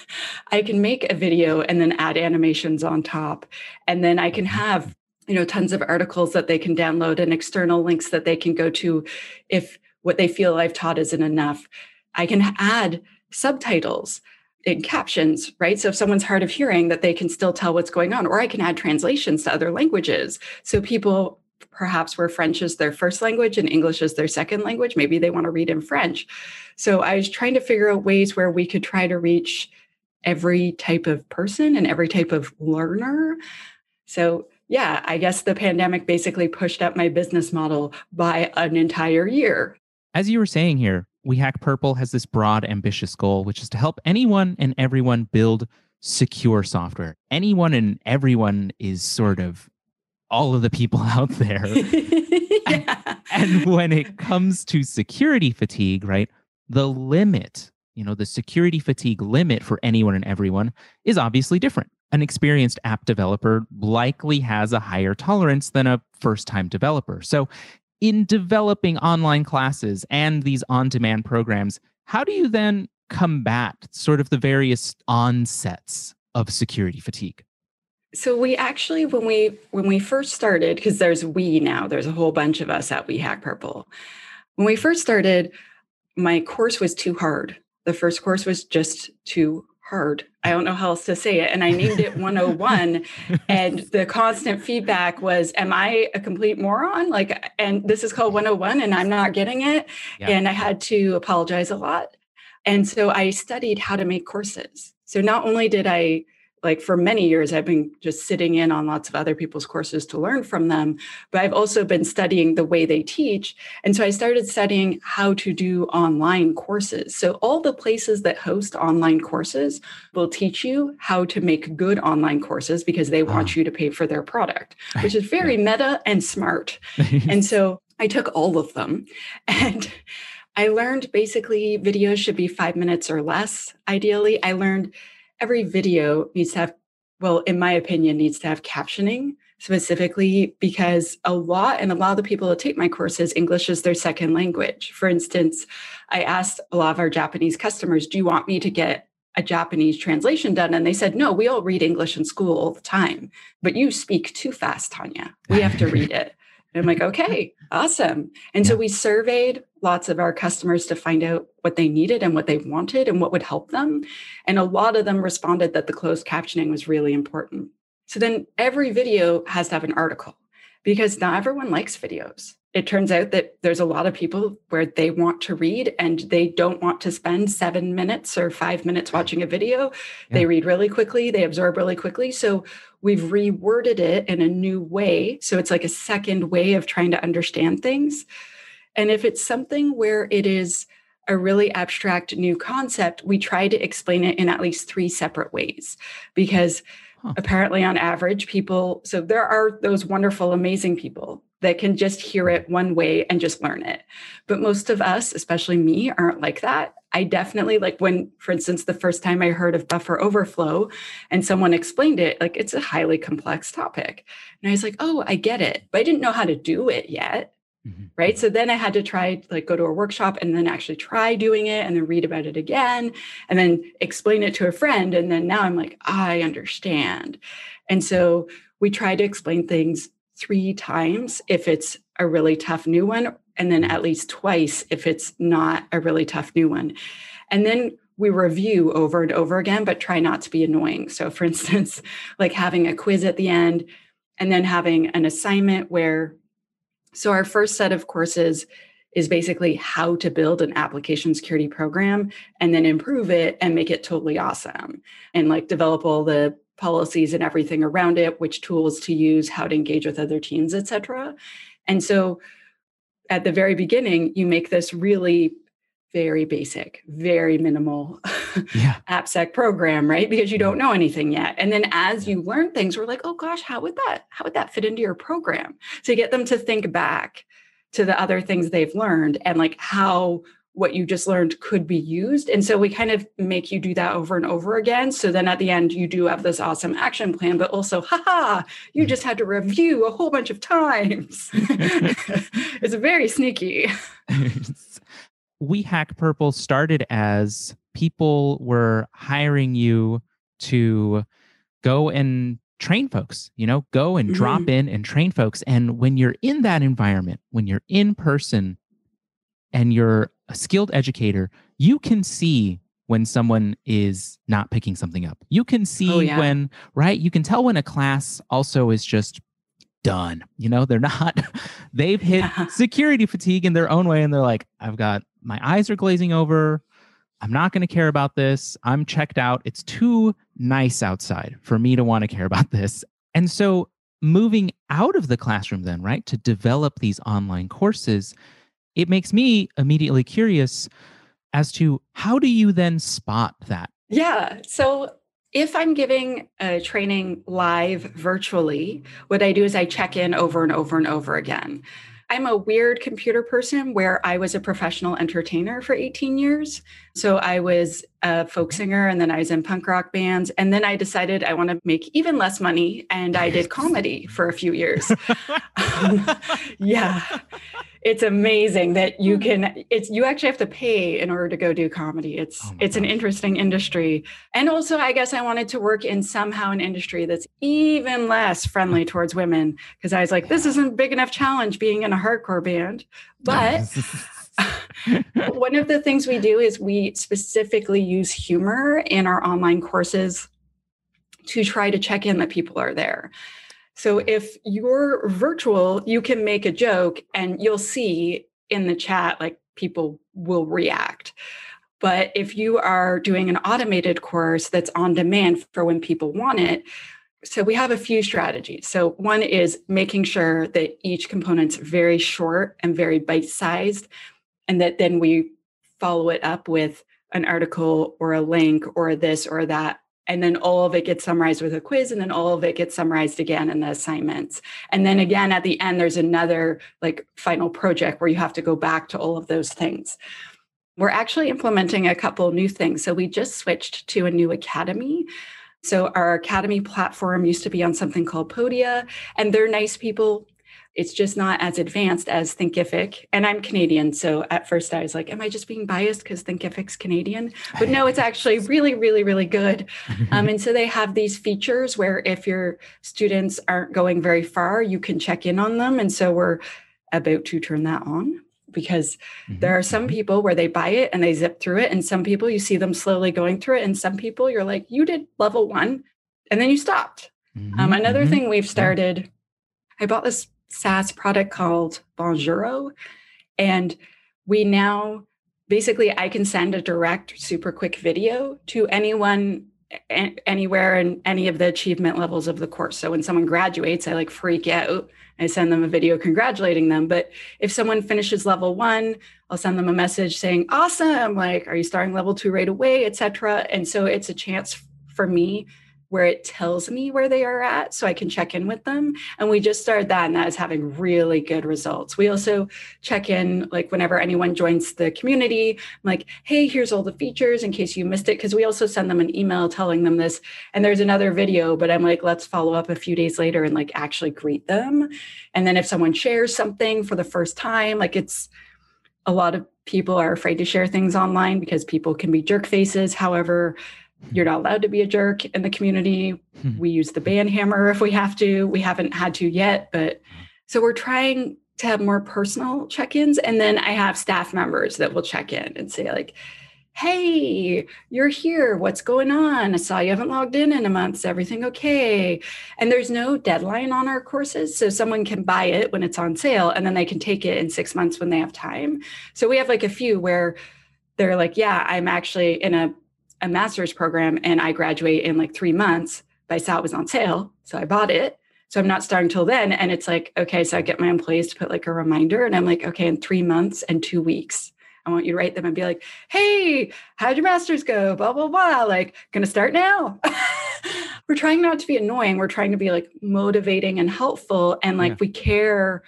<laughs> I can make a video and then add animations on top. And then I can mm-hmm. have, you know, tons of articles that they can download and external links that they can go to if what they feel I've taught isn't enough. I can add subtitles in captions, right? So if someone's hard of hearing, that they can still tell what's going on, or I can add translations to other languages. So people perhaps where French is their first language and English is their second language, maybe they want to read in French. So I was trying to figure out ways where we could try to reach every type of person and every type of learner. So yeah, I guess the pandemic basically pushed up my business model by an entire year. As you were saying here, We Hack Purple has this broad, ambitious goal, which is to help anyone and everyone build secure software. Anyone and everyone is sort of all of the people <laughs> out there. <laughs> yeah. and, when it comes to security fatigue, right, the limit, you know, the security fatigue limit for anyone and everyone is obviously different. An experienced app developer likely has a higher tolerance than a first time developer. So, in developing online classes and these on demand programs, how do you then combat sort of the various onsets of security fatigue? So we actually, when we when we first started, because there's we now, there's a whole bunch of us at We Hack Purple. When we first started, my course was too hard. the first course was just too hard. I don't know how else to say it. And I named it 101. <laughs> and the constant feedback was, Am I a complete moron? Like, and this is called 101 and I'm not getting it. Yeah. And I had to apologize a lot. And so I studied how to make courses. So not only did I like for many years i've been just sitting in on lots of other people's courses to learn from them but i've also been studying the way they teach and so i started studying how to do online courses. So all the places that host online courses will teach you how to make good online courses because they want ah. you to pay for their product which is <laughs> very meta and smart. And so i took all of them <laughs> and I learned basically videos should be five minutes or less, ideally. I learned every video needs to have, well, in my opinion, needs to have captioning specifically because a lot and a lot of the people that take my courses english is their second language. For instance i asked a lot of our japanese customers do you want me to get a japanese translation done? And they said no we all read english in school all the time but you speak too fast tanya. We have to read it. And i'm like <laughs> okay awesome. And yeah. so we surveyed lots of our customers to find out what they needed and what they wanted and what would help them. And a lot of them responded that the closed captioning was really important. So then every video has to have an article because not everyone likes videos. It turns out that there's a lot of people where they want to read and they don't want to spend seven minutes or five minutes mm-hmm. watching a video. Yeah. They read really quickly, they absorb really quickly. So we've reworded it in a new way. So it's like a second way of trying to understand things. And if it's something where it is a really abstract new concept, we try to explain it in at least three separate ways because huh. apparently, on average, people, so there are those wonderful, amazing people that can just hear it one way and just learn it. But most of us, especially me, aren't like that. I definitely like when, for instance, the first time I heard of buffer overflow and someone explained it, like it's a highly complex topic. And I was like, oh, I get it. But I didn't know how to do it yet. Mm-hmm. Right. So then I had to try, like, go to a workshop and then actually try doing it and then read about it again and then explain it to a friend. And then now I'm like, I understand. And so we try to explain things three times if it's a really tough new one, and then at least twice if it's not a really tough new one. And then we review over and over again, but try not to be annoying. So, for <laughs> instance, like having a quiz at the end and then having an assignment where so, our first set of courses is basically how to build an application security program and then improve it and make it totally awesome and like develop all the policies and everything around it which tools to use how to engage with other teams etc and so at the very beginning you make this really very basic, very minimal yeah. <laughs> AppSec program, right? Because you don't know anything yet. And then as you learn things, we're like, oh gosh, how would that, how would that fit into your program? So you get them to think back to the other things they've learned and like how what you just learned could be used. And so we kind of make you do that over and over again. So then at the end, you do have this awesome action plan, but also, haha, you mm. just had to review a whole bunch of times. <laughs> it's very sneaky. <laughs> We Hack Purple started as people were hiring you to go and train folks, you know, go and mm-hmm. drop in and train folks. And when you're in that environment, when you're in person and you're a skilled educator, you can see when someone is not picking something up. You can see oh, yeah. when, right? You can tell when a class also is just done. You know, they're not, <laughs> they've hit yeah. <laughs> security fatigue in their own way. And they're like, I've got my eyes are glazing over. I'm not going to care about this. I'm checked out. It's too nice outside for me to want to care about this. And so, moving out of the classroom, then, right, to develop these online courses, it makes me immediately curious as to how do you then spot that? Yeah. So, if I'm giving a training live virtually, what I do is I check in over and over and over again. I'm a weird computer person where I was a professional entertainer for 18 years. So I was a folk singer and then I was in punk rock bands. And then I decided I want to make even less money and I did comedy for a few years. um, <laughs> <laughs> yeah it's amazing that you hmm. can it's you actually have to pay in order to go do comedy it's oh it's gosh. an interesting industry and also i guess i wanted to work in somehow an industry that's even less friendly towards women because i was like this isn't big enough challenge being in a hardcore band but <laughs> One of the things we do is we specifically use humor in our online courses to try to check in that people are there. So if you're virtual, you can make a joke and you'll see in the chat, like people will react. But if you are doing an automated course that's on demand for when people want it, so we have a few strategies. So one is making sure that each component's very short and very bite-sized, and that then we follow it up with an article or a link or this or that. And then all of it gets summarized with a quiz, and then all of it gets summarized again in the assignments. And then again at the end, there's another like final project where you have to go back to all of those things. We're actually implementing a couple new things. So we just switched to a new academy so our academy platform used to be on something called Podia, and they're nice people. It's just not as advanced as Thinkific. And I'm Canadian. So at first I was like, am I just being biased because Thinkific's Canadian? But no, it's actually really, really, really good. <laughs> Um, and so they have these features where if your students aren't going very far, you can check in on them. And so we're about to turn that on because mm-hmm. there are some mm-hmm. people where they buy it and they zip through it and some people you see them slowly going through it and some people you're like you did level one and then you stopped um, mm-hmm. um, another mm-hmm. thing we've started i bought this saas product called bonjoro and we now basically i can send a direct super quick video to anyone anywhere in any of the achievement levels of the course. So when someone graduates i like freak out. I send them a video congratulating them. But if someone finishes level one, I'll send them a message saying, awesome, like, are you starting level two right away, etc. And so it's a chance for me where it tells me where they are at so I can check in with them. And we just started that and that is having really good results. We also check in like whenever anyone joins the community, I'm like, hey, here's all the features in case you missed it. Cause we also send them an email telling them this. And there's another video, but I'm like, let's follow up a few days later and like actually greet them. And then if someone shares something for the first time, like it's a lot of people are afraid to share things online because people can be jerk faces. However, you're not allowed to be a jerk in the community. Hmm. we use the ban hammer if we have to. We haven't had to yet, but so we're trying to have more personal check-ins and then I have staff members that will check in and say like, "Hey, you're here. What's going on? I saw you haven't logged in in a month. Is everything okay?" And there's no deadline on our courses, so someone can buy it when it's on sale and then they can take it in 6 months when they have time. So we have like a few where they're like, "Yeah, I'm actually in a a master's program and I graduate in like three months, but I saw it was on sale. So I bought it. So I'm not starting till then. And it's like, okay, so I get my employees to put like a reminder and I'm like, okay, in three months and two weeks, I want you to write them and be like, hey, how'd your master's go? Blah, blah, blah. Like, gonna start now. <laughs> We're trying not to be annoying. We're trying to be like motivating and helpful. And like, yeah. we care,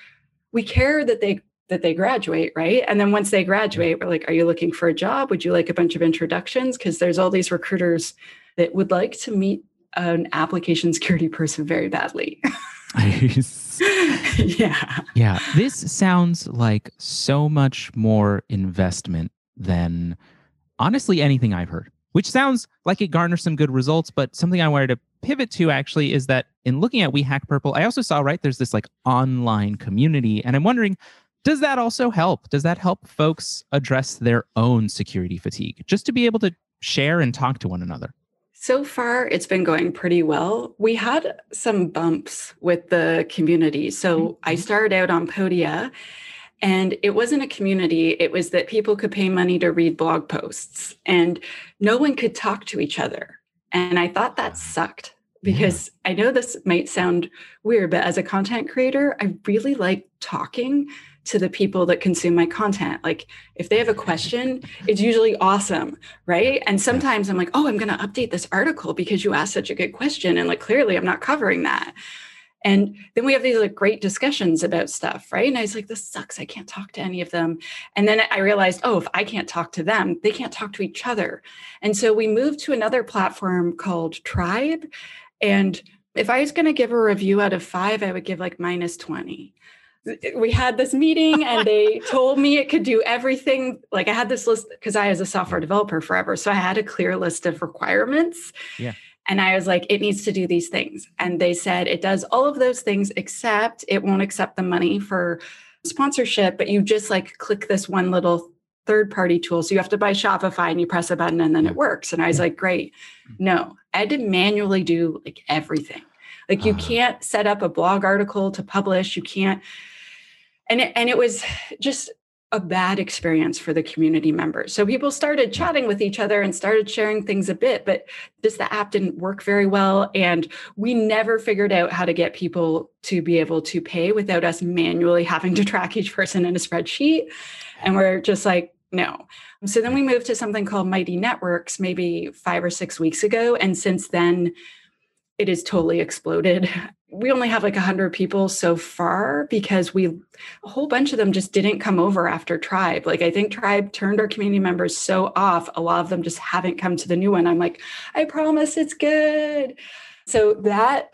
we care that they that they graduate, right? And then once they graduate, we're like, are you looking for a job? Would you like a bunch of introductions? Because there's all these recruiters that would like to meet an application security person very badly. <laughs> <laughs> yeah. Yeah. This sounds like so much more investment than honestly anything I've heard, which sounds like it garners some good results. But something I wanted to pivot to actually is that in looking at We Hack Purple, I also saw, right, there's this like online community. And I'm wondering, does that also help? Does that help folks address their own security fatigue just to be able to share and talk to one another? So far, it's been going pretty well. We had some bumps with the community. So mm-hmm. I started out on Podia, and it wasn't a community, it was that people could pay money to read blog posts, and no one could talk to each other. And I thought that sucked because yeah. I know this might sound weird, but as a content creator, I really like talking to the people that consume my content. Like if they have a question, it's usually awesome, right? And sometimes I'm like, oh, I'm going to update this article because you asked such a good question. And like clearly I'm not covering that. And then we have these like great discussions about stuff, right? And I was like, this sucks. I can't talk to any of them. And then I realized, oh, if I can't talk to them, they can't talk to each other. And so we moved to another platform called Tribe. And if I was going to give a review out of five, I would give like minus 20 we had this meeting and <laughs> they told me it could do everything. Like I had this list because I was a software developer forever. So I had a clear list of requirements. Yeah. And I was like, it needs to do these things. And they said it does all of those things, except it won't accept the money for sponsorship, but you just like click this one little third party tool. So you have to buy Shopify and you press a button and then it works. And I was like, great. No, I had to manually do like everything. Like you uh-huh. can't set up a blog article to publish. You can't. And it, and it was just a bad experience for the community members. So people started mm-hmm. chatting with each other and started sharing things a bit, but just the app didn't work very well. And we never figured out how to get people to be able to pay without us manually having to track each person in a spreadsheet. And we're just like, no. So then we moved to something called Mighty Networks maybe five or six weeks ago. And since then, it has totally exploded. We only have like 100 people so far because we, a whole bunch of them just didn't come over after Tribe. Like, I think Tribe turned our community members so off. A lot of them just haven't come to the new one. I'm like, I promise it's good. So that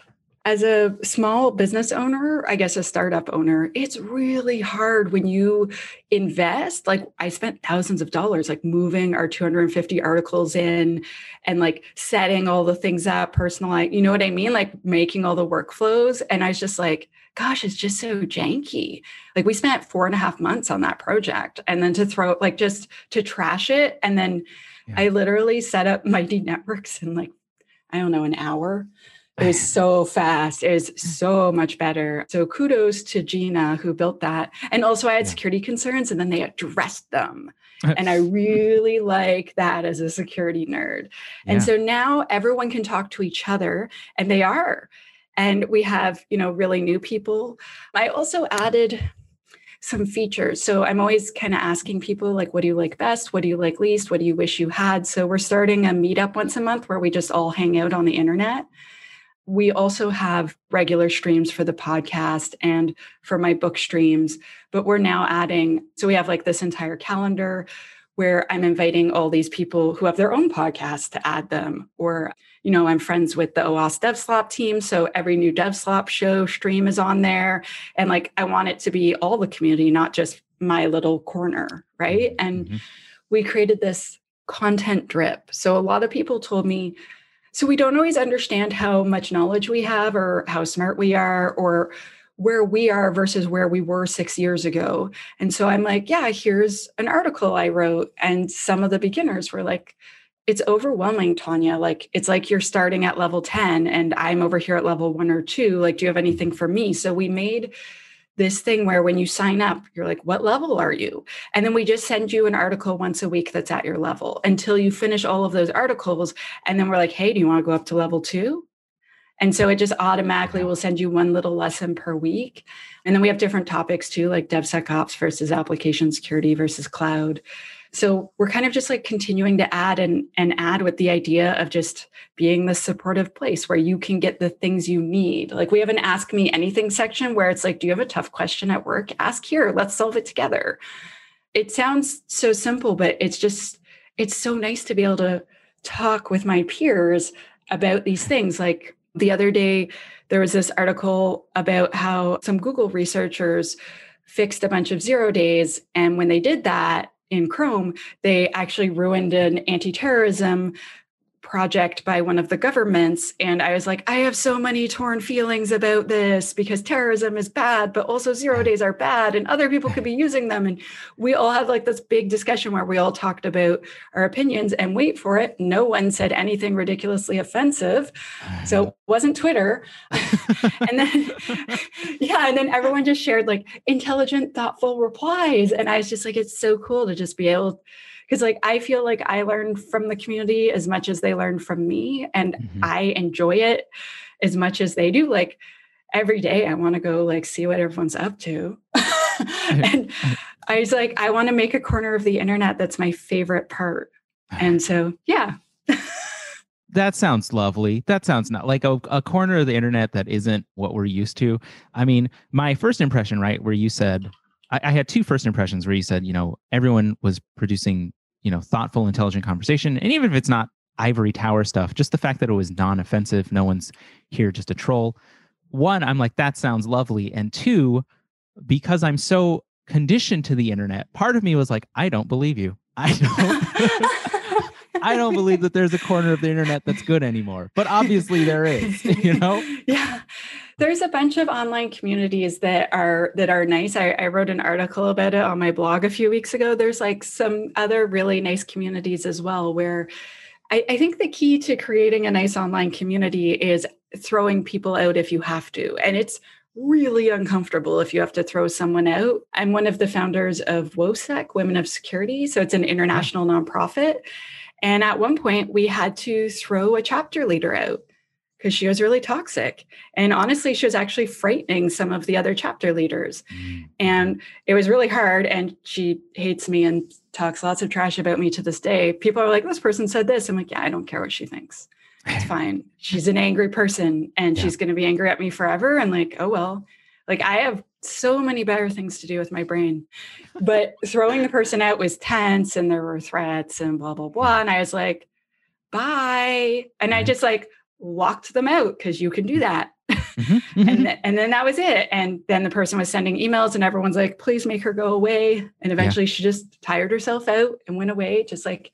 as a small business owner, I guess a startup owner, it's really hard when you invest. Like I spent thousands of dollars like moving our 250 articles in and like setting all the things up, personalized, you know what I mean? Like making all the workflows. And I was just like, gosh, it's just so janky. Like we spent four and a half months on that project. And then to throw like just to trash it. And then yeah. I literally set up Mighty <laughs> Networks in like, I don't know, an hour it was so fast. It was so much better. So kudos to Gina who built that. And also I had security concerns and then they addressed them. and I really like that as a security nerd. And yeah. so now everyone can talk to each other and they are. And we have, you know, really new people. I also added some features. So I'm always kind of asking people like what do you like best? What do you like least? What do you wish you had? So we're starting a meetup once a month where we just all hang out on the internet we also have regular streams for the podcast and for my book streams, but we're now adding, so we have like this entire calendar where I'm inviting all these people who have their own podcasts to add them. Or, you know, I'm friends with the OWASP DevSlop team. So every new DevSlop show stream is on there. And like, I want it to be all the community, not just my little corner. Right. And mm-hmm. we created this content drip. So a lot of people told me, so we don't always understand how much knowledge we have or how smart we are or where we are versus where we were six years ago. And so I'm like, yeah, here's an article I wrote. And some of the beginners were like, it's overwhelming, Tanya. Like, it's like you're starting at level 10 and I'm over here at level one or two. Like, do you have anything for me? So we made this thing where when you sign up, you're like, what level are you? And then we just send you an article once a week that's at your level until you finish all of those articles. And then we're like, hey, do you want to go up to level two? And so it just automatically will send you one little lesson per week. And then we have different topics too, like DevSecOps versus application security versus cloud. So we're kind of just like continuing to add and, and add with the idea of just being the supportive place where you can get the things you need. Like we have an ask me anything section where it's like, do you have a tough question at work? Ask here, let's solve it together. It sounds so simple, but it's just, it's so nice to be able to talk with my peers about these things. Like the other day, there was this article about how some Google researchers fixed a bunch of zero days. And when they did that, in Chrome, they actually ruined an anti terrorism project by one of the governments. And I was like, I have so many torn feelings about this because terrorism is bad, but also zero days are bad and other people could be using them. And we all had like this big discussion where we all talked about our opinions and wait for it. No one said anything ridiculously offensive. So it uh-huh. wasn't Twitter. <laughs> and then, yeah. And then everyone just shared like intelligent, thoughtful replies. And I was just like, it's so cool to just be able because like I feel like I learned from the community as much as they learn from me and mm-hmm. I enjoy it as much as they do like every day I want to go like see what everyone's up to <laughs> and I was like I want to make a corner of the internet that's my favorite part and so yeah that sounds lovely. That sounds not like a, a, corner of the internet that isn't what we're used to. I mean, my first impression, right, where you said, I, I, had two first impressions where you said, you know, everyone was producing you know thoughtful intelligent conversation. And even if it's not ivory tower stuff just the fact that it was non-offensive no one's here just a troll. One i'm like that sounds lovely. And two because i'm so conditioned to the internet part of me was like i don't believe you. I don't <laughs> <laughs> i don't believe that there's a corner of the internet that's good anymore but obviously there is <laughs> you know yeah There's a bunch of online communities that are that are nice. I, I wrote an article about it on my blog a few weeks ago. There's like some other really nice communities as well where I, I think the key to creating a nice online community is throwing people out if you have to. And it's really uncomfortable if you have to throw someone out. I'm one of the founders of WOSEC, Women of Security. So it's an international nonprofit. And at one point, we had to throw a chapter leader out because she was really toxic. And honestly, she was actually frightening some of the other chapter leaders. Mm. And it was really hard. And she hates me and talks lots of trash about me to this day. People are like, this person said this. I'm like, yeah, I don't care what she thinks. It's <laughs> fine. She's an angry person and yeah. she's going to be angry at me forever. And like, oh, well, like I have so many better things to do with my brain. But throwing the person out was tense and there were threats and blah, blah, blah. And I was like, bye. And I just like walked them out because you can do that. Mm-hmm, <laughs> mm-hmm. and, th- and then that was it. And then the person was sending emails, and everyone's like, please make her go away. And eventually yeah. she just tired herself out and went away, just like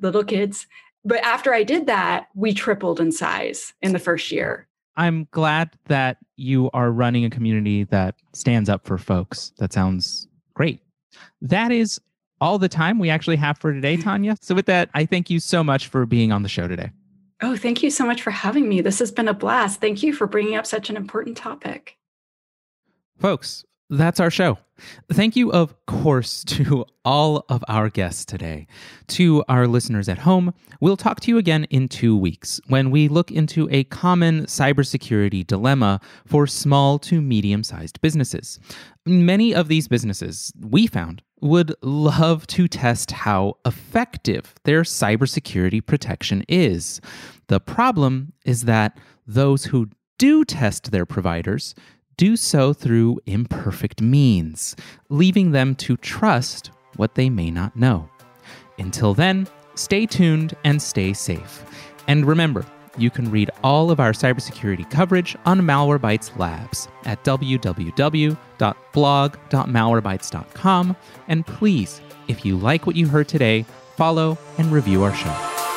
little kids. But after I did that, we tripled in size in the first year. I'm glad that you are running a community that stands up for folks. That sounds great. That is all the time we actually have for today, <laughs> Tanya. So, with that, I thank you so much for being on the show today. Oh, thank you so much for having me. This has been a blast. Thank you for bringing up such an important topic. Folks, that's our show. Thank you, of course, <laughs> to all of our guests today. To our listeners at home, we'll talk to you again in two weeks when we look into a common cybersecurity dilemma for small to medium sized businesses. Many of these businesses, we found, would love to test how effective their cybersecurity protection is. The problem is that those who do test their providers do so through imperfect means, leaving them to trust what they may not know. Until then, stay tuned and stay safe. And remember, you can read all of our cybersecurity coverage on Malwarebytes Labs at www.blog.malwarebytes.com. And please, if you like what you heard today, follow and review our show.